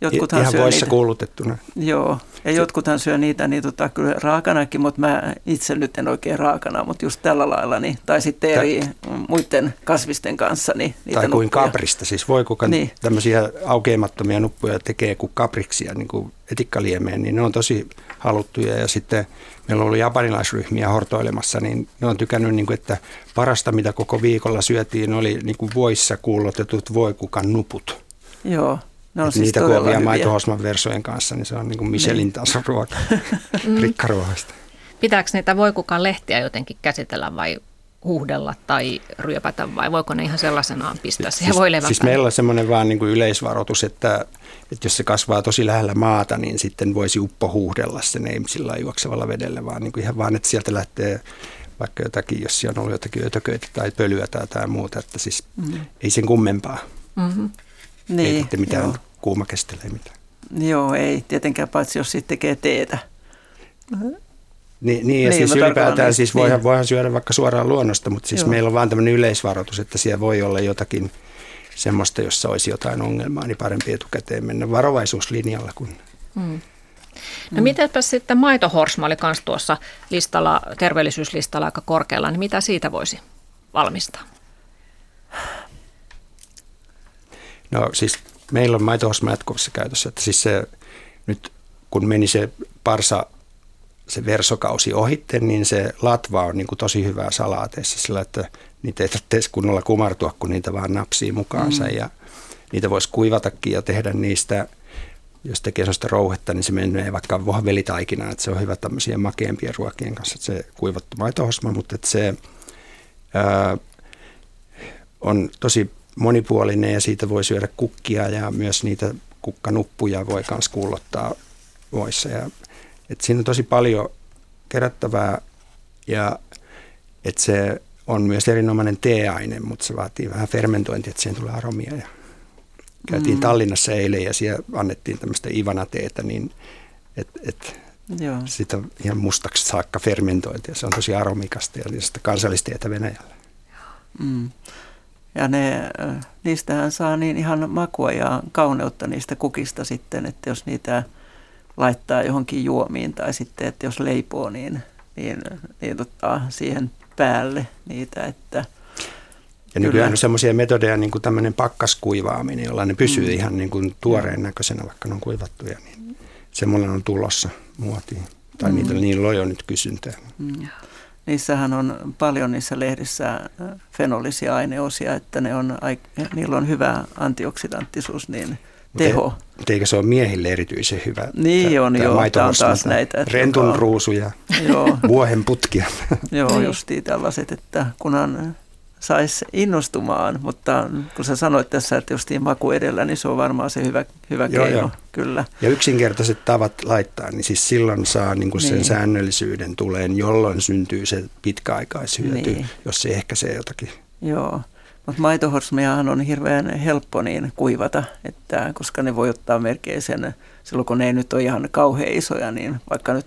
Jotkuthan Ihan syö voissa niitä. kuulutettuna. Joo, ja jotkuthan syö niitä niin tota, kyllä raakanakin, mutta mä itse nyt en oikein raakana, mutta just tällä lailla, niin, tai sitten eri muiden kasvisten kanssa. Niin, niitä tai kuin nuppuja. kaprista, siis voi kuka niin. tämmöisiä aukeamattomia nuppuja tekee kuin kapriksia, niin kuin etikkaliemeen, niin ne on tosi haluttuja ja sitten meillä on ollut japanilaisryhmiä hortoilemassa, niin ne on tykännyt, niin kuin, että parasta mitä koko viikolla syötiin oli niin kuin voissa kuulotetut voikukan nuput. Joo. Ne on siis niitä kovia maitohosman versojen kanssa, niin se on niin kuin Michelin niin. tason ruoka mm. rikkaruohasta. Pitääkö niitä voikukaan lehtiä jotenkin käsitellä vai huuhdella tai ryöpätä vai voiko ne ihan sellaisenaan pistää siihen siis, Siis meillä on semmoinen vaan niin kuin yleisvaroitus, että, että jos se kasvaa tosi lähellä maata, niin sitten voisi uppo huuhdella sen, ei sillä juoksevalla vedellä, vaan niin kuin ihan vaan, että sieltä lähtee vaikka jotakin, jos siellä on ollut jotakin ötököitä tai pölyä tai jotain muuta, että siis mm. ei sen kummempaa. Mm-hmm. Niin, ei sitten mitään joo. kuuma kestelee mitään. Joo, ei tietenkään, paitsi jos sitten tekee teetä. Niin, niin ja niin, siis ylipäätään niin, siis voihan, niin. voihan syödä vaikka suoraan luonnosta, mutta siis Joo. meillä on vaan tämmöinen yleisvaroitus, että siellä voi olla jotakin semmoista, jossa olisi jotain ongelmaa, niin parempi etukäteen mennä varovaisuuslinjalla kuin... Hmm. No mm. mitenpä sitten maitohorsma oli myös tuossa listalla, terveellisyyslistalla aika korkealla, niin mitä siitä voisi valmistaa? No siis meillä on maitohosma jatkuvassa käytössä, että siis se nyt kun meni se parsa se versokausi ohitte, niin se latva on niin kuin tosi hyvää salaateissa sillä, että niitä ei tarvitse kunnolla kumartua, kun niitä vaan napsii mukaansa mm. ja niitä voisi kuivatakin ja tehdä niistä, jos tekee sellaista rouhetta, niin se menee vaikka vohvelitaikinaan, että se on hyvä tämmöisiä makeampien ruokien kanssa, että se kuivattu maitohosma, mutta että se ää, on tosi monipuolinen ja siitä voi syödä kukkia ja myös niitä kukkanuppuja voi myös kuulottaa voissa. Ja, et siinä on tosi paljon kerättävää ja että se on myös erinomainen teeaine, mutta se vaatii vähän fermentointia, että siihen tulee aromia. Ja käytiin mm. Tallinnassa eilen ja siellä annettiin tämmöistä Ivana-teetä, niin et, et Joo. sitä ihan mustaksi saakka fermentointia. Se on tosi aromikasta ja kansallistietä Venäjällä. Mm. Ja ne, niistähän saa niin ihan makua ja kauneutta niistä kukista sitten, että jos niitä laittaa johonkin juomiin tai sitten, että jos leipoo, niin, niin, niin tota, siihen päälle niitä, että ja nykyään on semmoisia metodeja, niin kuin tämmöinen pakkaskuivaaminen, jolla ne pysyy mm. ihan niin kuin tuoreen näköisenä, vaikka ne on kuivattuja, niin semmoinen on tulossa muotiin. Tai mm. niitä, niillä on jo nyt kysyntää. Mm. Niissähän on paljon niissä lehdissä äh, fenolisia aineosia, että ne on, niillä on hyvä antioksidanttisuus, niin teho. Mutta eikö se ole miehille erityisen hyvä? Niin tämä, on, joo. Tämä on taas näitä. Rentun ruusuja, joo. vuohen putkia. joo, niin. justiin tällaiset, että kunhan saisi innostumaan, mutta kun sä sanoit tässä, että justiin maku edellä, niin se on varmaan se hyvä, hyvä joo, keino, joo. kyllä. Ja yksinkertaiset tavat laittaa, niin siis silloin saa niin kuin sen niin. säännöllisyyden tuleen, jolloin syntyy se pitkäaikaishyöty, niin. jos se ehkäisee jotakin. Joo, mutta maitohorsmejahan on hirveän helppo niin kuivata, että, koska ne voi ottaa melkein sen, silloin kun ne ei nyt ole ihan kauhean isoja, niin vaikka nyt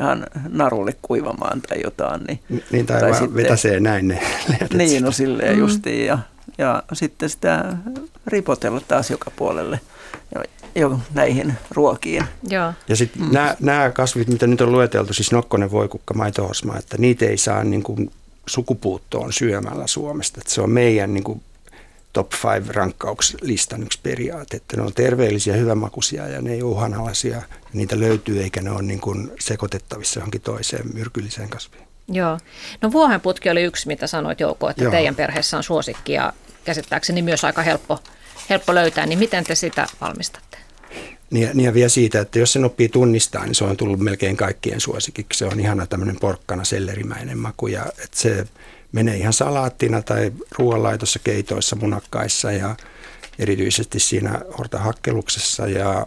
ihan narulle kuivamaan tai jotain. Niin, niin tai, tai sitten, vetäsee näin ne lehdet. Niin, no silleen mm. justiin. Ja, ja sitten sitä ripotella taas joka puolelle jo, jo näihin ruokiin. Joo. Ja sitten mm. nämä, nämä kasvit, mitä nyt on lueteltu, siis nokkonen, voikukka, maitohosma, että niitä ei saa niin kuin sukupuuttoon syömällä Suomesta. Että se on meidän niin kuin top 5 rankkauslistan yksi periaate, että ne on terveellisiä, hyvänmakuisia ja ne ei ole uhanalaisia. Niitä löytyy eikä ne ole niin kuin sekoitettavissa johonkin toiseen myrkylliseen kasviin. Joo. No vuohenputki oli yksi, mitä sanoit Jouko, että Joo. teidän perheessä on suosikki ja käsittääkseni myös aika helppo, helppo löytää. Niin miten te sitä valmistatte? Niin, niin ja vielä siitä, että jos sen oppii tunnistaa, niin se on tullut melkein kaikkien suosikiksi. Se on ihana tämmöinen porkkana sellerimäinen maku ja että se menee ihan salaattina tai ruoanlaitossa, keitoissa, munakkaissa ja erityisesti siinä hortahakkeluksessa. Ja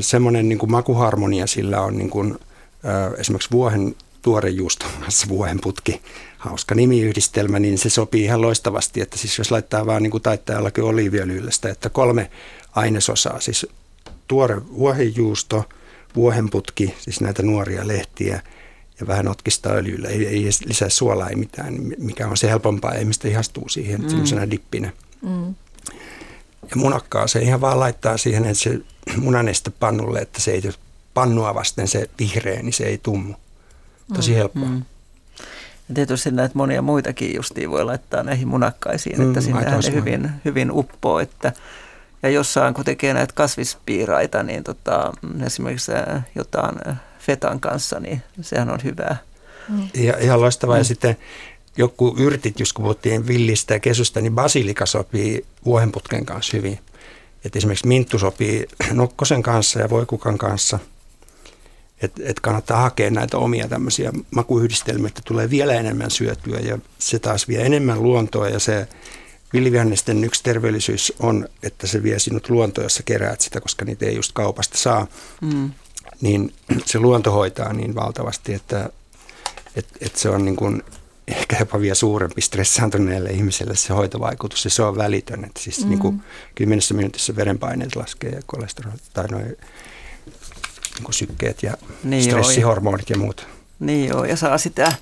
semmoinen niin makuharmonia sillä on niin kuin, esimerkiksi vuohen tuorejuuston kanssa vuohen putki, hauska nimiyhdistelmä, niin se sopii ihan loistavasti, että siis jos laittaa vaan niin kuin taittajallakin oliiviöljyllästä, että kolme ainesosaa, siis tuore vuohenjuusto, vuohenputki, siis näitä nuoria lehtiä ja vähän otkista öljyllä. Ei, ei lisää suolaa, ei mitään, mikä on se helpompaa, ei mistä ihastuu siihen mm. semmoisena dippinä. Mm. Ja munakkaa se ihan vaan laittaa siihen, että se munaneste pannulle, että se ei pannua vasten se vihreä, niin se ei tummu. Tosi mm. helppoa. Mm. Ja tietysti näitä monia muitakin justiin voi laittaa näihin munakkaisiin, että mm, sinne ne hyvin, hyvin uppoo, että ja jossain kun tekee näitä kasvispiiraita, niin tota, esimerkiksi jotain fetan kanssa, niin sehän on hyvää. Mm. Ja, ihan loistavaa. Mm. Ja sitten joku yrtit, jos kun puhuttiin villistä ja kesystä, niin basilika sopii vuohenputken kanssa hyvin. Et esimerkiksi minttu sopii nokkosen kanssa ja voikukan kanssa. Että et kannattaa hakea näitä omia tämmöisiä makuyhdistelmiä, että tulee vielä enemmän syötyä ja se taas vie enemmän luontoa ja se villivihannesten yksi terveellisyys on, että se vie sinut luontoon, jos sä keräät sitä, koska niitä ei just kaupasta saa. Mm niin se luonto hoitaa niin valtavasti, että, että, että se on niin kuin ehkä jopa vielä suurempi stressaantuneelle ihmiselle se hoitovaikutus ja se on välitön. Että siis mm. niin kuin kymmenessä minuutissa verenpaineet laskee ja kolesterol tai noin niin kuin sykkeet ja niin stressihormonit joo. ja muut. Niin joo, ja saa sitä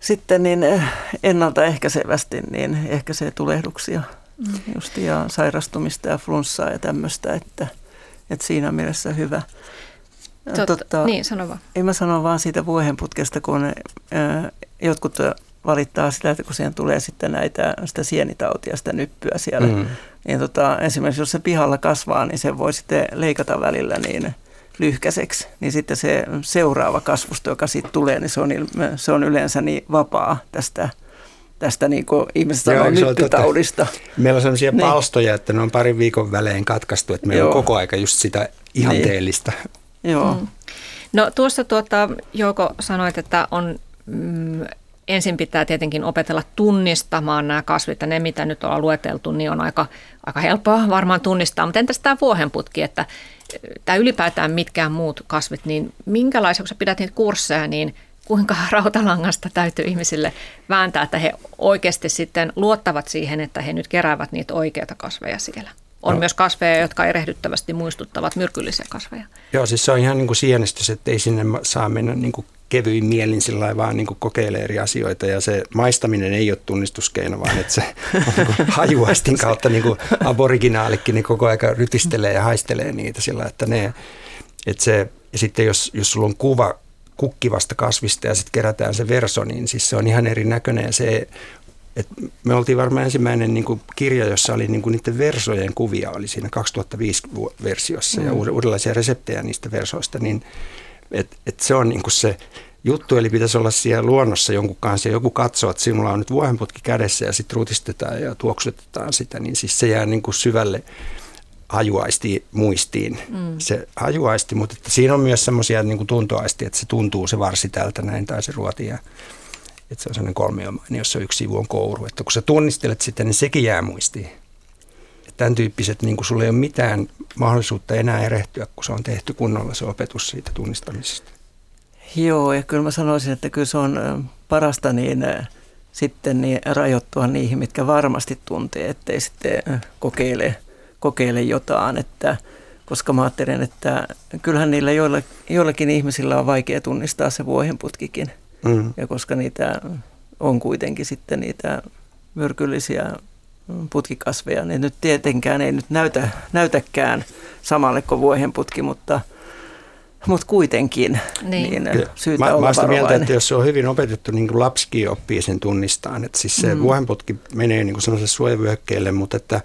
sitten niin eh, ennaltaehkäisevästi niin ehkäisee tulehduksia mm. just, ja sairastumista ja flunssaa ja tämmöistä, että, että siinä mielessä hyvä. Totta, tota, niin, sano vaan. Ei mä sano vaan siitä vuohenputkesta, kun ää, jotkut valittaa sitä, että kun siihen tulee sitten näitä, sitä sienitautia, sitä nyppyä siellä. Mm. Niin tota, esimerkiksi jos se pihalla kasvaa, niin se voi sitten leikata välillä niin lyhkäiseksi. Niin sitten se seuraava kasvusto, joka siitä tulee, niin se on, se on yleensä niin vapaa tästä tästä niin kuin ihmiset sanoo nyppytaudista. Meillä on sellaisia niin. palstoja, että ne on parin viikon välein katkaistu, että meillä Joo. on koko aika just sitä ihanteellista niin. Joo. Mm. No tuossa tuota, Jouko sanoit, että on mm, ensin pitää tietenkin opetella tunnistamaan nämä kasvit ja ne, mitä nyt on lueteltu, niin on aika, aika helppoa varmaan tunnistaa. Mutta entäs tämä vuohenputki, että tämä ylipäätään mitkään muut kasvit, niin minkälaisia, kun sä pidät niitä kursseja, niin kuinka rautalangasta täytyy ihmisille vääntää, että he oikeasti sitten luottavat siihen, että he nyt keräävät niitä oikeita kasveja siellä? On no. myös kasveja, jotka erehdyttävästi muistuttavat myrkyllisiä kasveja. Joo, siis se on ihan niin kuin sienestys, että ei sinne saa mennä niin kuin kevyin mielin sillä vaan niin kokeilee eri asioita ja se maistaminen ei ole tunnistuskeino, vaan että se niin hajuaistin kautta niin kuin aboriginaalikin niin koko ajan rytistelee ja haistelee niitä sillä, että ne, että se, ja sitten jos, jos sulla on kuva kukkivasta kasvista ja sitten kerätään se verso, niin siis se on ihan erinäköinen ja se et me oltiin varmaan ensimmäinen niin kuin kirja, jossa oli niin kuin niiden versojen kuvia, oli siinä 2005 versiossa mm. ja uudenlaisia reseptejä niistä versoista, niin et, et se on niin kuin se juttu, eli pitäisi olla siellä luonnossa jonkun kanssa ja joku katsoo, että sinulla on nyt vuohenputki kädessä ja sitten rutistetaan ja tuoksutetaan sitä, niin siis se jää niin kuin syvälle hajuaisti muistiin mm. se hajuaisti, mutta että siinä on myös semmoisia niin tuntoaisti, että se tuntuu se varsi tältä näin tai se ruoti ja että se on sellainen kolmiomainen, jossa yksi sivu on kouru. Että kun sä tunnistelet sitä, niin sekin jää muistiin. Että tämän tyyppiset, niin kuin sulla ei ole mitään mahdollisuutta enää erehtyä, kun se on tehty kunnolla se opetus siitä tunnistamisesta. Joo, ja kyllä mä sanoisin, että kyllä se on parasta niin sitten niin rajoittua niihin, mitkä varmasti tuntee, ettei sitten kokeile, kokeile jotain, että koska mä ajattelen, että kyllähän niillä joillakin ihmisillä on vaikea tunnistaa se vuohenputkikin. Mm. Ja koska niitä on kuitenkin sitten niitä myrkyllisiä putkikasveja, niin nyt tietenkään ei nyt näytä, näytäkään samalle kuin vuohenputki, mutta, mutta kuitenkin niin. niin syytä mä, olla mä mieltä, että jos se on hyvin opetettu, niin kuin lapsikin oppii sen tunnistaan, että siis se mm. vuohenputki menee niin kuin suojavyöhykkeelle, mutta että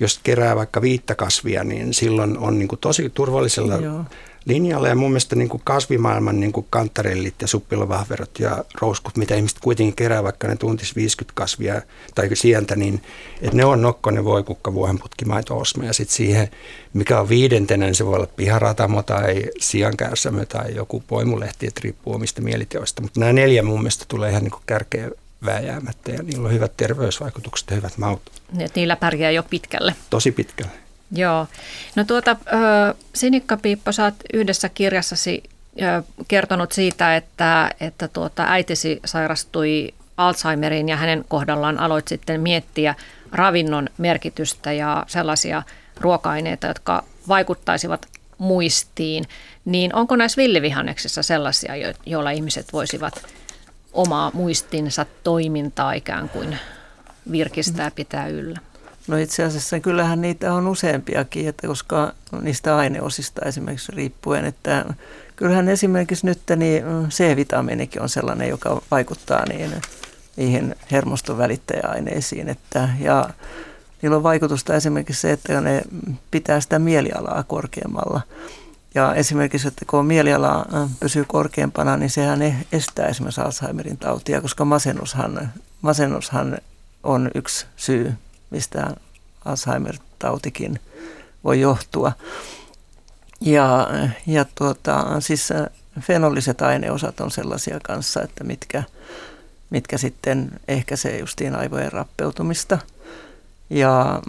jos kerää vaikka viittä kasvia, niin silloin on niin kuin tosi turvallisella Joo linjalla ja mun mielestä niin kuin kasvimaailman niin kuin kantarellit ja suppilovahverot ja rouskut, mitä ihmiset kuitenkin kerää, vaikka ne tuntis 50 kasvia tai sientä, niin että ne on nokkonen, voikukka, vuohenputki, maito, osma ja sitten siihen, mikä on viidentenä, niin se voi olla piharatamo tai siankärsämö tai joku poimulehti, että riippuu omista mieliteoista. Mutta nämä neljä mun mielestä tulee ihan niin kuin kärkeä vääjäämättä ja niillä on hyvät terveysvaikutukset ja hyvät maut. Niin, niillä pärjää jo pitkälle. Tosi pitkälle. Joo. No tuota, Sinikka Piippo, sä oot yhdessä kirjassasi kertonut siitä, että, että tuota, äitisi sairastui Alzheimeriin ja hänen kohdallaan aloit sitten miettiä ravinnon merkitystä ja sellaisia ruoka-aineita, jotka vaikuttaisivat muistiin. Niin onko näissä villivihanneksissa sellaisia, joilla ihmiset voisivat omaa muistinsa toimintaa ikään kuin virkistää pitää yllä? No itse asiassa kyllähän niitä on useampiakin, että koska niistä aineosista esimerkiksi riippuen, että kyllähän esimerkiksi nyt niin C-vitamiinikin on sellainen, joka vaikuttaa niin, niihin hermoston välittäjäaineisiin, että, ja niillä on vaikutusta esimerkiksi se, että ne pitää sitä mielialaa korkeammalla. Ja esimerkiksi, että kun mieliala pysyy korkeampana, niin sehän estää esimerkiksi Alzheimerin tautia, koska masennushan, masennushan on yksi syy mistä Alzheimer-tautikin voi johtua. Ja, ja tuota, siis äh, fenoliset aineosat on sellaisia kanssa, että mitkä, mitkä sitten ehkäisee justiin aivojen rappeutumista. Ja,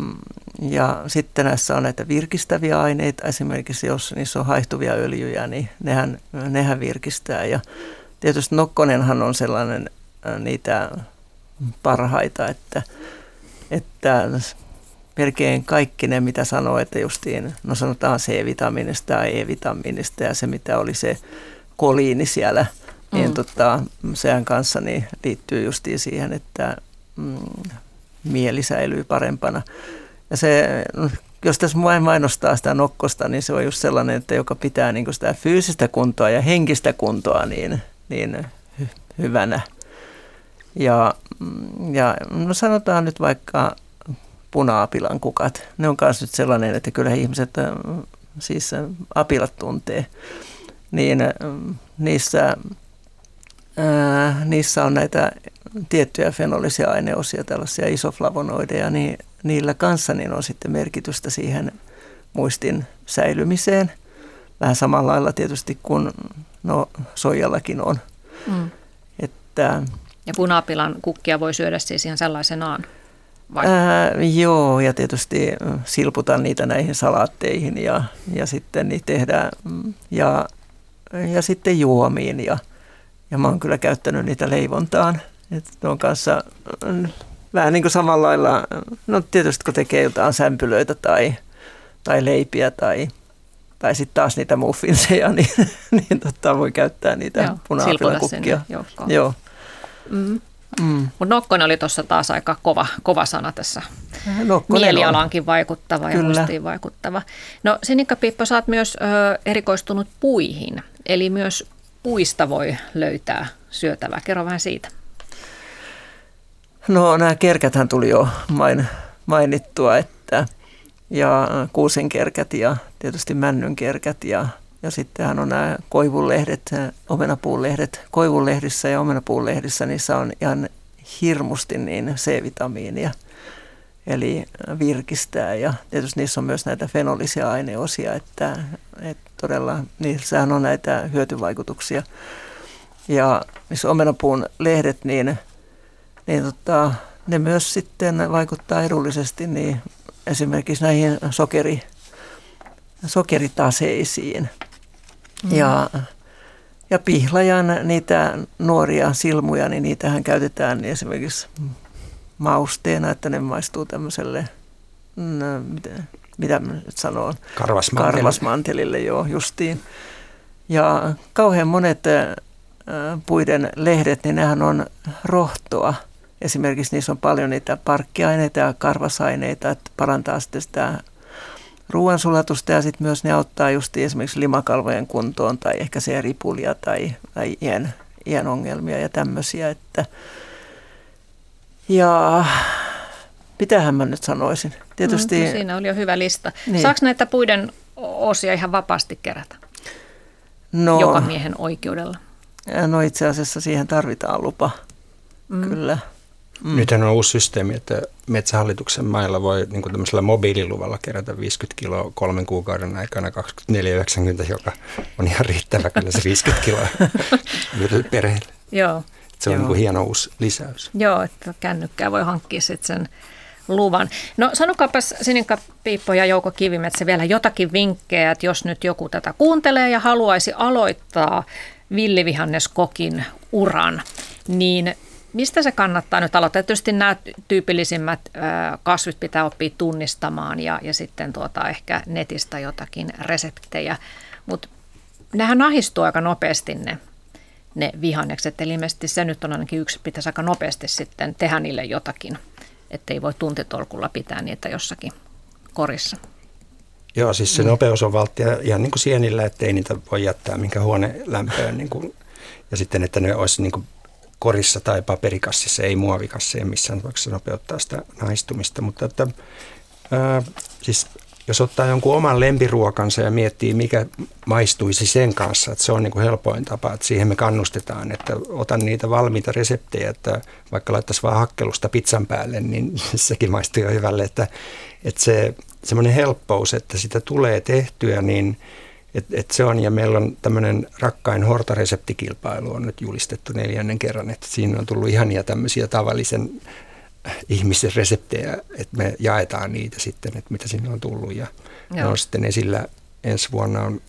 ja sitten näissä on näitä virkistäviä aineita, esimerkiksi jos niissä on haihtuvia öljyjä, niin nehän, nehän virkistää. Ja tietysti nokkonenhan on sellainen äh, niitä parhaita, että että melkein kaikki ne, mitä sanoo, että justiin, no sanotaan C-vitamiinista tai E-vitamiinista ja se, mitä oli se koliini siellä, niin mm. tota, sehän kanssa niin liittyy justiin siihen, että mm, mieli säilyy parempana. Ja se, jos tässä vain mainostaa sitä nokkosta, niin se on just sellainen, että joka pitää niin sitä fyysistä kuntoa ja henkistä kuntoa niin, niin hy- hyvänä. Ja, ja no sanotaan nyt vaikka puna-apilan kukat. Ne on myös nyt sellainen, että kyllä ihmiset siis apilat tuntee. Niin niissä, ää, niissä on näitä tiettyjä fenolisia aineosia, tällaisia isoflavonoideja, niin niillä kanssa niin on sitten merkitystä siihen muistin säilymiseen. Vähän samalla lailla tietysti kuin no, soijallakin on. Mm. Että ja punapilan kukkia voi syödä siis ihan sellaisenaan? Vai? Ää, joo, ja tietysti silputan niitä näihin salaatteihin ja, ja sitten niitä tehdään mm, ja, ja sitten juomiin ja, ja mä oon kyllä käyttänyt niitä leivontaan. Et on kanssa mm, vähän niin kuin samalla lailla, no tietysti kun tekee jotain sämpylöitä tai, tai leipiä tai, tai sitten taas niitä muffinseja, niin, niin tota, voi käyttää niitä punaapilakukkia. Joo. Mm. Mm. Mutta Nokkonen oli tuossa taas aika kova, kova sana tässä. Nokkonen Mielialaankin on. vaikuttava ja Kyllä. muistiin vaikuttava. No Sinikka Piippo, sä oot myös ö, erikoistunut puihin, eli myös puista voi löytää syötävää. Kerro vähän siitä. No nämä kerkäthän tuli jo main, mainittua, että ja kuusenkerkät ja tietysti männynkerkät ja, ja sittenhän on nämä koivunlehdet, omenapuunlehdet. Koivunlehdissä ja omenapuunlehdissä niissä on ihan hirmusti niin C-vitamiinia, eli virkistää ja tietysti niissä on myös näitä fenolisia aineosia, että, että todella niissähän on näitä hyötyvaikutuksia. Ja missä omenapuun lehdet, niin, niin tota, ne myös sitten vaikuttaa edullisesti niin esimerkiksi näihin sokeri, sokeritaseisiin. Mm. Ja, ja pihlajan niitä nuoria silmuja, niin niitähän käytetään esimerkiksi mausteena, että ne maistuu tämmöiselle, no, mitä, mitä mä nyt sanon? Karvasmantelille. Karvasmantelille, joo, justiin. Ja kauhean monet puiden lehdet, niin nehän on rohtoa – Esimerkiksi niissä on paljon niitä parkkiaineita ja karvasaineita, että parantaa sitten sitä ruoansulatusta ja sitten myös ne auttaa just esimerkiksi limakalvojen kuntoon tai ehkä se ripulia tai, tai iän, iän ongelmia ja tämmöisiä. Että ja mitähän mä nyt sanoisin? Tietysti, no, siinä oli jo hyvä lista. Niin. Saako näitä puiden osia ihan vapaasti kerätä? No, Joka miehen oikeudella? No itse asiassa siihen tarvitaan lupa, mm. kyllä. Mm. Nythän on uusi systeemi, että metsähallituksen mailla voi niin kuin tämmöisellä mobiililuvalla kerätä 50 kiloa kolmen kuukauden aikana 24,90, joka on ihan riittävä kyllä se 50 kiloa perheelle. Joo. Se on Joo. Niin kuin hieno uusi lisäys. Joo, että kännykkää voi hankkia sitten sen luvan. No sanokaapas Sinikka Piippo ja Jouko Kivimetsä vielä jotakin vinkkejä, että jos nyt joku tätä kuuntelee ja haluaisi aloittaa villivihanneskokin uran, niin Mistä se kannattaa nyt aloittaa? Tietysti nämä tyypillisimmät kasvit pitää oppia tunnistamaan ja, ja sitten tuota, ehkä netistä jotakin reseptejä, mutta nehän ahistuu aika nopeasti ne, ne vihannekset, eli ilmeisesti se nyt on ainakin yksi, pitäisi aika nopeasti sitten tehdä niille jotakin, ettei voi tuntitolkulla pitää niitä jossakin korissa. Joo, siis se nopeus on valttia ihan niin kuin sienillä, ettei niitä voi jättää minkä huone lämpöön. Niin kuin, ja sitten, että ne olisi niin kuin korissa tai paperikassissa, ei muovikasseja missään tapauksessa nopeuttaa sitä naistumista. Mutta että, ää, siis jos ottaa jonkun oman lempiruokansa ja miettii, mikä maistuisi sen kanssa, että se on niin kuin helpoin tapa, että siihen me kannustetaan, että otan niitä valmiita reseptejä, että vaikka laittaisi vaan hakkelusta pizzan päälle, niin sekin maistuu jo hyvälle, että, että se semmoinen helppous, että sitä tulee tehtyä, niin – et, et se on, ja meillä on tämmöinen rakkain hortareseptikilpailu on nyt julistettu neljännen kerran, että siinä on tullut ihania tämmöisiä tavallisen ihmisen reseptejä, että me jaetaan niitä sitten, että mitä sinne on tullut. Ja ne on sitten esillä ensi vuonna on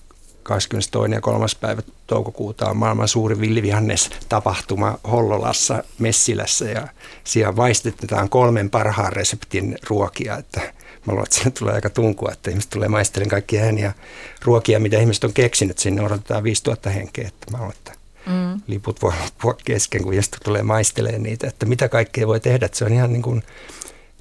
22. ja 3. päivä toukokuuta on maailman suuri villivihannes tapahtuma Hollolassa Messilässä ja siellä vaistetetaan kolmen parhaan reseptin ruokia, että Mä luulen, että sinne tulee aika tunkua, että ihmiset tulee maistelemaan kaikkia ääniä ruokia, mitä ihmiset on keksinyt. Sinne odotetaan 5000 henkeä, että mä luulen, että mm. liput voi loppua kesken, kun ihmiset tulee maistelemaan niitä, että mitä kaikkea voi tehdä. Että se on ihan niin kuin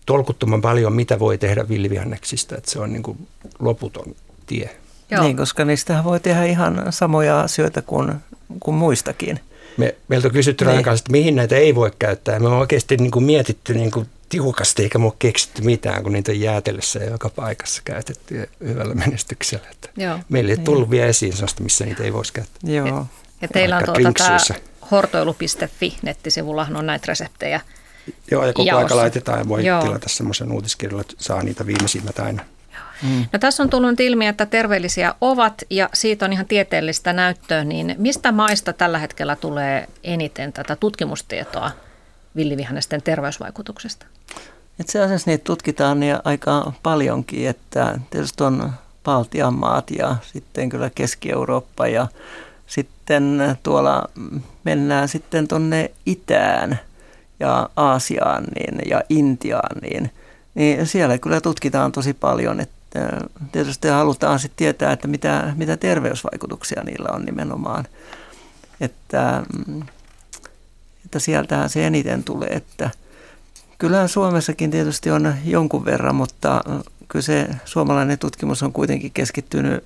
tolkuttoman paljon, mitä voi tehdä villivihanneksista, että se on niin kuin loputon tie. Joo. Niin, koska niistähän voi tehdä ihan samoja asioita kuin, kuin muistakin. Me, meiltä on kysytty niin. kanssa, että mihin näitä ei voi käyttää. Me on oikeasti niin kuin mietitty niin kuin tiukasti, eikä mua keksitty mitään, kun niitä on jäätelössä ja joka paikassa käytetty hyvällä menestyksellä. Että Joo. Meillä ei niin. tullut vielä esiin sellaista, missä niitä ei voisi käyttää. Joo. Ja, ja teillä on tuota tämä hortoilu.fi nettisivulla on näitä reseptejä. Joo, ja koko jaossa. aika laitetaan ja voi Joo. tilata semmoisen uutiskirjalla, että saa niitä viimeisimmät aina. Mm. No, tässä on tullut ilmi, että terveellisiä ovat ja siitä on ihan tieteellistä näyttöä, niin mistä maista tällä hetkellä tulee eniten tätä tutkimustietoa villivihannesten terveysvaikutuksesta? Itse asiassa niitä tutkitaan niin aika paljonkin, että tietysti on Baltian maat ja sitten kyllä Keski-Eurooppa ja sitten tuolla mennään sitten tuonne itään ja Aasiaan niin, ja Intiaan, niin, niin siellä kyllä tutkitaan tosi paljon, että Tietysti halutaan sitten tietää, että mitä, mitä terveysvaikutuksia niillä on nimenomaan. Että, mm, että sieltähän se eniten tulee. Että kyllähän Suomessakin tietysti on jonkun verran, mutta kyllä se suomalainen tutkimus on kuitenkin keskittynyt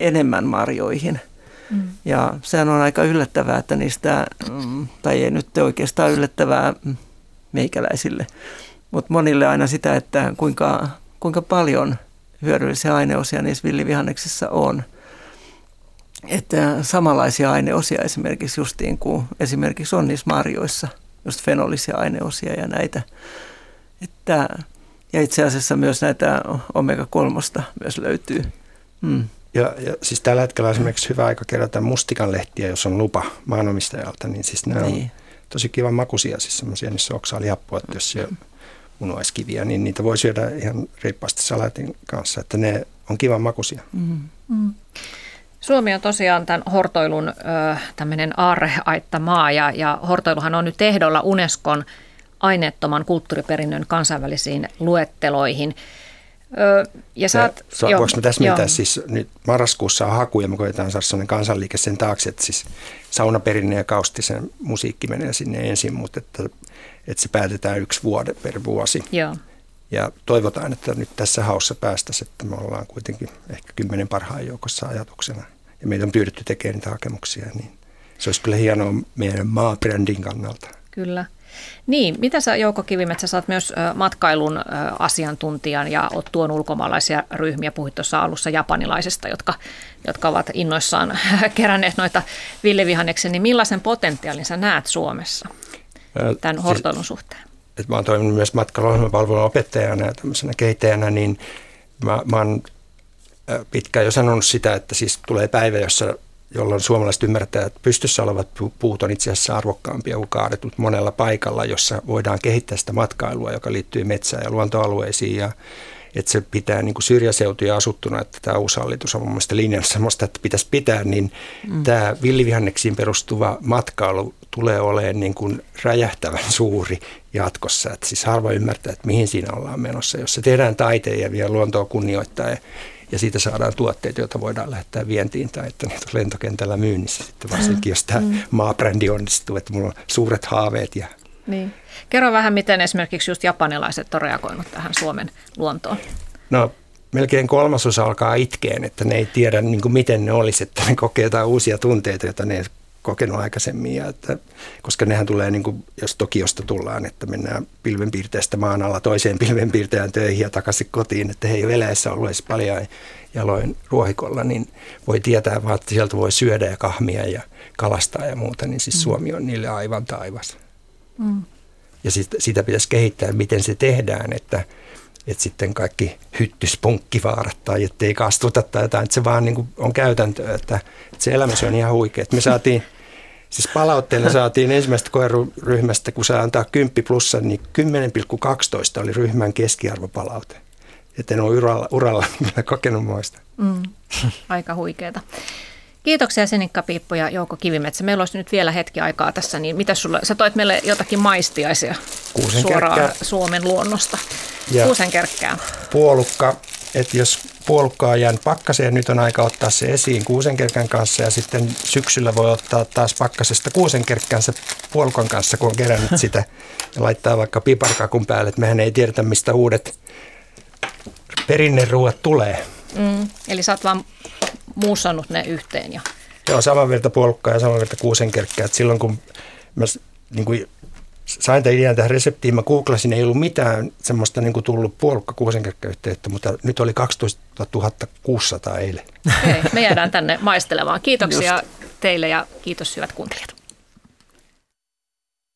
enemmän marjoihin. Mm. Ja sehän on aika yllättävää, että niistä, mm, tai ei nyt oikeastaan yllättävää meikäläisille, mutta monille aina sitä, että kuinka, kuinka paljon hyödyllisiä aineosia niissä villivihanneksissa on. Että samanlaisia aineosia esimerkiksi justiin kuin esimerkiksi on niissä marjoissa, just fenolisia aineosia ja näitä. Että, ja itse asiassa myös näitä omega-3 myös löytyy. Mm. Ja, ja siis tällä hetkellä on esimerkiksi hyvä aika kerätä mustikanlehtiä, jos on lupa maanomistajalta, niin siis nämä niin. on tosi kivan makuisia, siis semmoisia, niissä oksaalihappoa, että jos siellä munuaiskiviä, niin niitä voi syödä ihan reippaasti salatin kanssa, että ne on kivan makuisia. Mm. Mm. Suomi on tosiaan tämän hortoilun ö, tämmöinen maa ja, ja hortoiluhan on nyt ehdolla Unescon aineettoman kulttuuriperinnön kansainvälisiin luetteloihin. Ja saat, ja, jo, voinko mä täsmentää, siis nyt marraskuussa on haku ja me koetaan saada sellainen kansanliike sen taakse, että siis saunaperinne ja kaustisen musiikki menee sinne ensin, mutta että, että se päätetään yksi vuode per vuosi. Joo. Ja toivotaan, että nyt tässä haussa päästäisiin, että me ollaan kuitenkin ehkä kymmenen parhaan joukossa ajatuksena. Ja meitä on pyydetty tekemään niitä hakemuksia, niin se olisi kyllä hienoa meidän maabrändin kannalta. Kyllä. Niin, mitä sä Jouko Kivimetsä, sä oot myös matkailun asiantuntijan ja oot tuon ulkomaalaisia ryhmiä, puhuit tuossa alussa japanilaisista, jotka, jotka ovat innoissaan keränneet noita villivihanneksen, niin millaisen potentiaalin sä näet Suomessa tämän siis, hortoilun suhteen? Et mä oon toiminut myös matkailuohjelmapalvelun opettajana ja tämmöisenä kehittäjänä, niin mä, mä oon pitkään jo sanonut sitä, että siis tulee päivä, jossa jolloin suomalaiset ymmärtää, että pystyssä olevat puut on itse asiassa arvokkaampia kuin kaadetut monella paikalla, jossa voidaan kehittää sitä matkailua, joka liittyy metsään ja luontoalueisiin ja että se pitää niin kuin syrjäseutuja asuttuna, että tämä uusi hallitus on mun mielestä linjannut sellaista, että pitäisi pitää, niin mm. tämä villivihanneksiin perustuva matkailu tulee olemaan niin kuin räjähtävän suuri jatkossa. Että siis harva ymmärtää, että mihin siinä ollaan menossa. Jos se tehdään taiteen ja vielä luontoa kunnioittaa ja siitä saadaan tuotteita, joita voidaan lähettää vientiin tai että niitä on lentokentällä myynnissä sitten varsinkin, jos tämä mm. maabrändi onnistuu, että mulla on suuret haaveet. Ja... Niin. Kerro vähän, miten esimerkiksi just japanilaiset on reagoinut tähän Suomen luontoon. No melkein kolmasosa alkaa itkeen, että ne ei tiedä niin kuin miten ne olisi, että ne kokee jotain uusia tunteita, joita ne ei kokenut aikaisemmin, ja että, koska nehän tulee, niin kuin, jos Tokiosta tullaan, että mennään pilvenpiirteestä maan alla toiseen pilvenpiirtejään töihin ja takaisin kotiin, että he ei ole eläessä ollut edes paljon jaloin ruohikolla, niin voi tietää vaan, että sieltä voi syödä ja kahmia ja kalastaa ja muuta, niin siis mm. Suomi on niille aivan taivas. Mm. Ja sit, sitä pitäisi kehittää, miten se tehdään, että, että sitten kaikki hyttyspunkkivaarat tai ettei kastuta tai jotain, että se vaan niin on käytäntö, että, että se elämä on ihan huikea. Että me saatiin, siis palautteena saatiin ensimmäisestä koeryhmästä, kun saa antaa 10 plussa, niin 10,12 oli ryhmän keskiarvopalaute. Että en ole uralla, uralla kokenut muista. Mm, aika huikeeta. Kiitoksia Senikka Piippo ja Jouko Kivimetsä. Meillä olisi nyt vielä hetki aikaa tässä, niin mitä sulle, sä toit meille jotakin maistiaisia suoraan Suomen luonnosta. Ja Kuusenkerkkää. Puolukka, että jos puolukkaa jään pakkaseen, nyt on aika ottaa se esiin kuusenkerkän kanssa ja sitten syksyllä voi ottaa taas pakkasesta kuusenkerkkänsä puolukan kanssa, kun on kerännyt sitä ja laittaa vaikka piparkakun päälle, että mehän ei tiedetä, mistä uudet perinneruuat tulee. Mm, eli sä oot vaan muussannut ne yhteen. Ja... Joo, saman verta puolukkaa ja saman verta kuusenkerkkää. Et silloin kun mä niin kuin sain tämän idean tähän reseptiin, mä googlasin, ei ollut mitään semmoista niin kuin tullut puolukka kuusenkerkkäyhteyttä, mutta nyt oli 12 600 eilen. Hei, me jäädään tänne maistelemaan. Kiitoksia Just. teille ja kiitos hyvät kuuntelijat.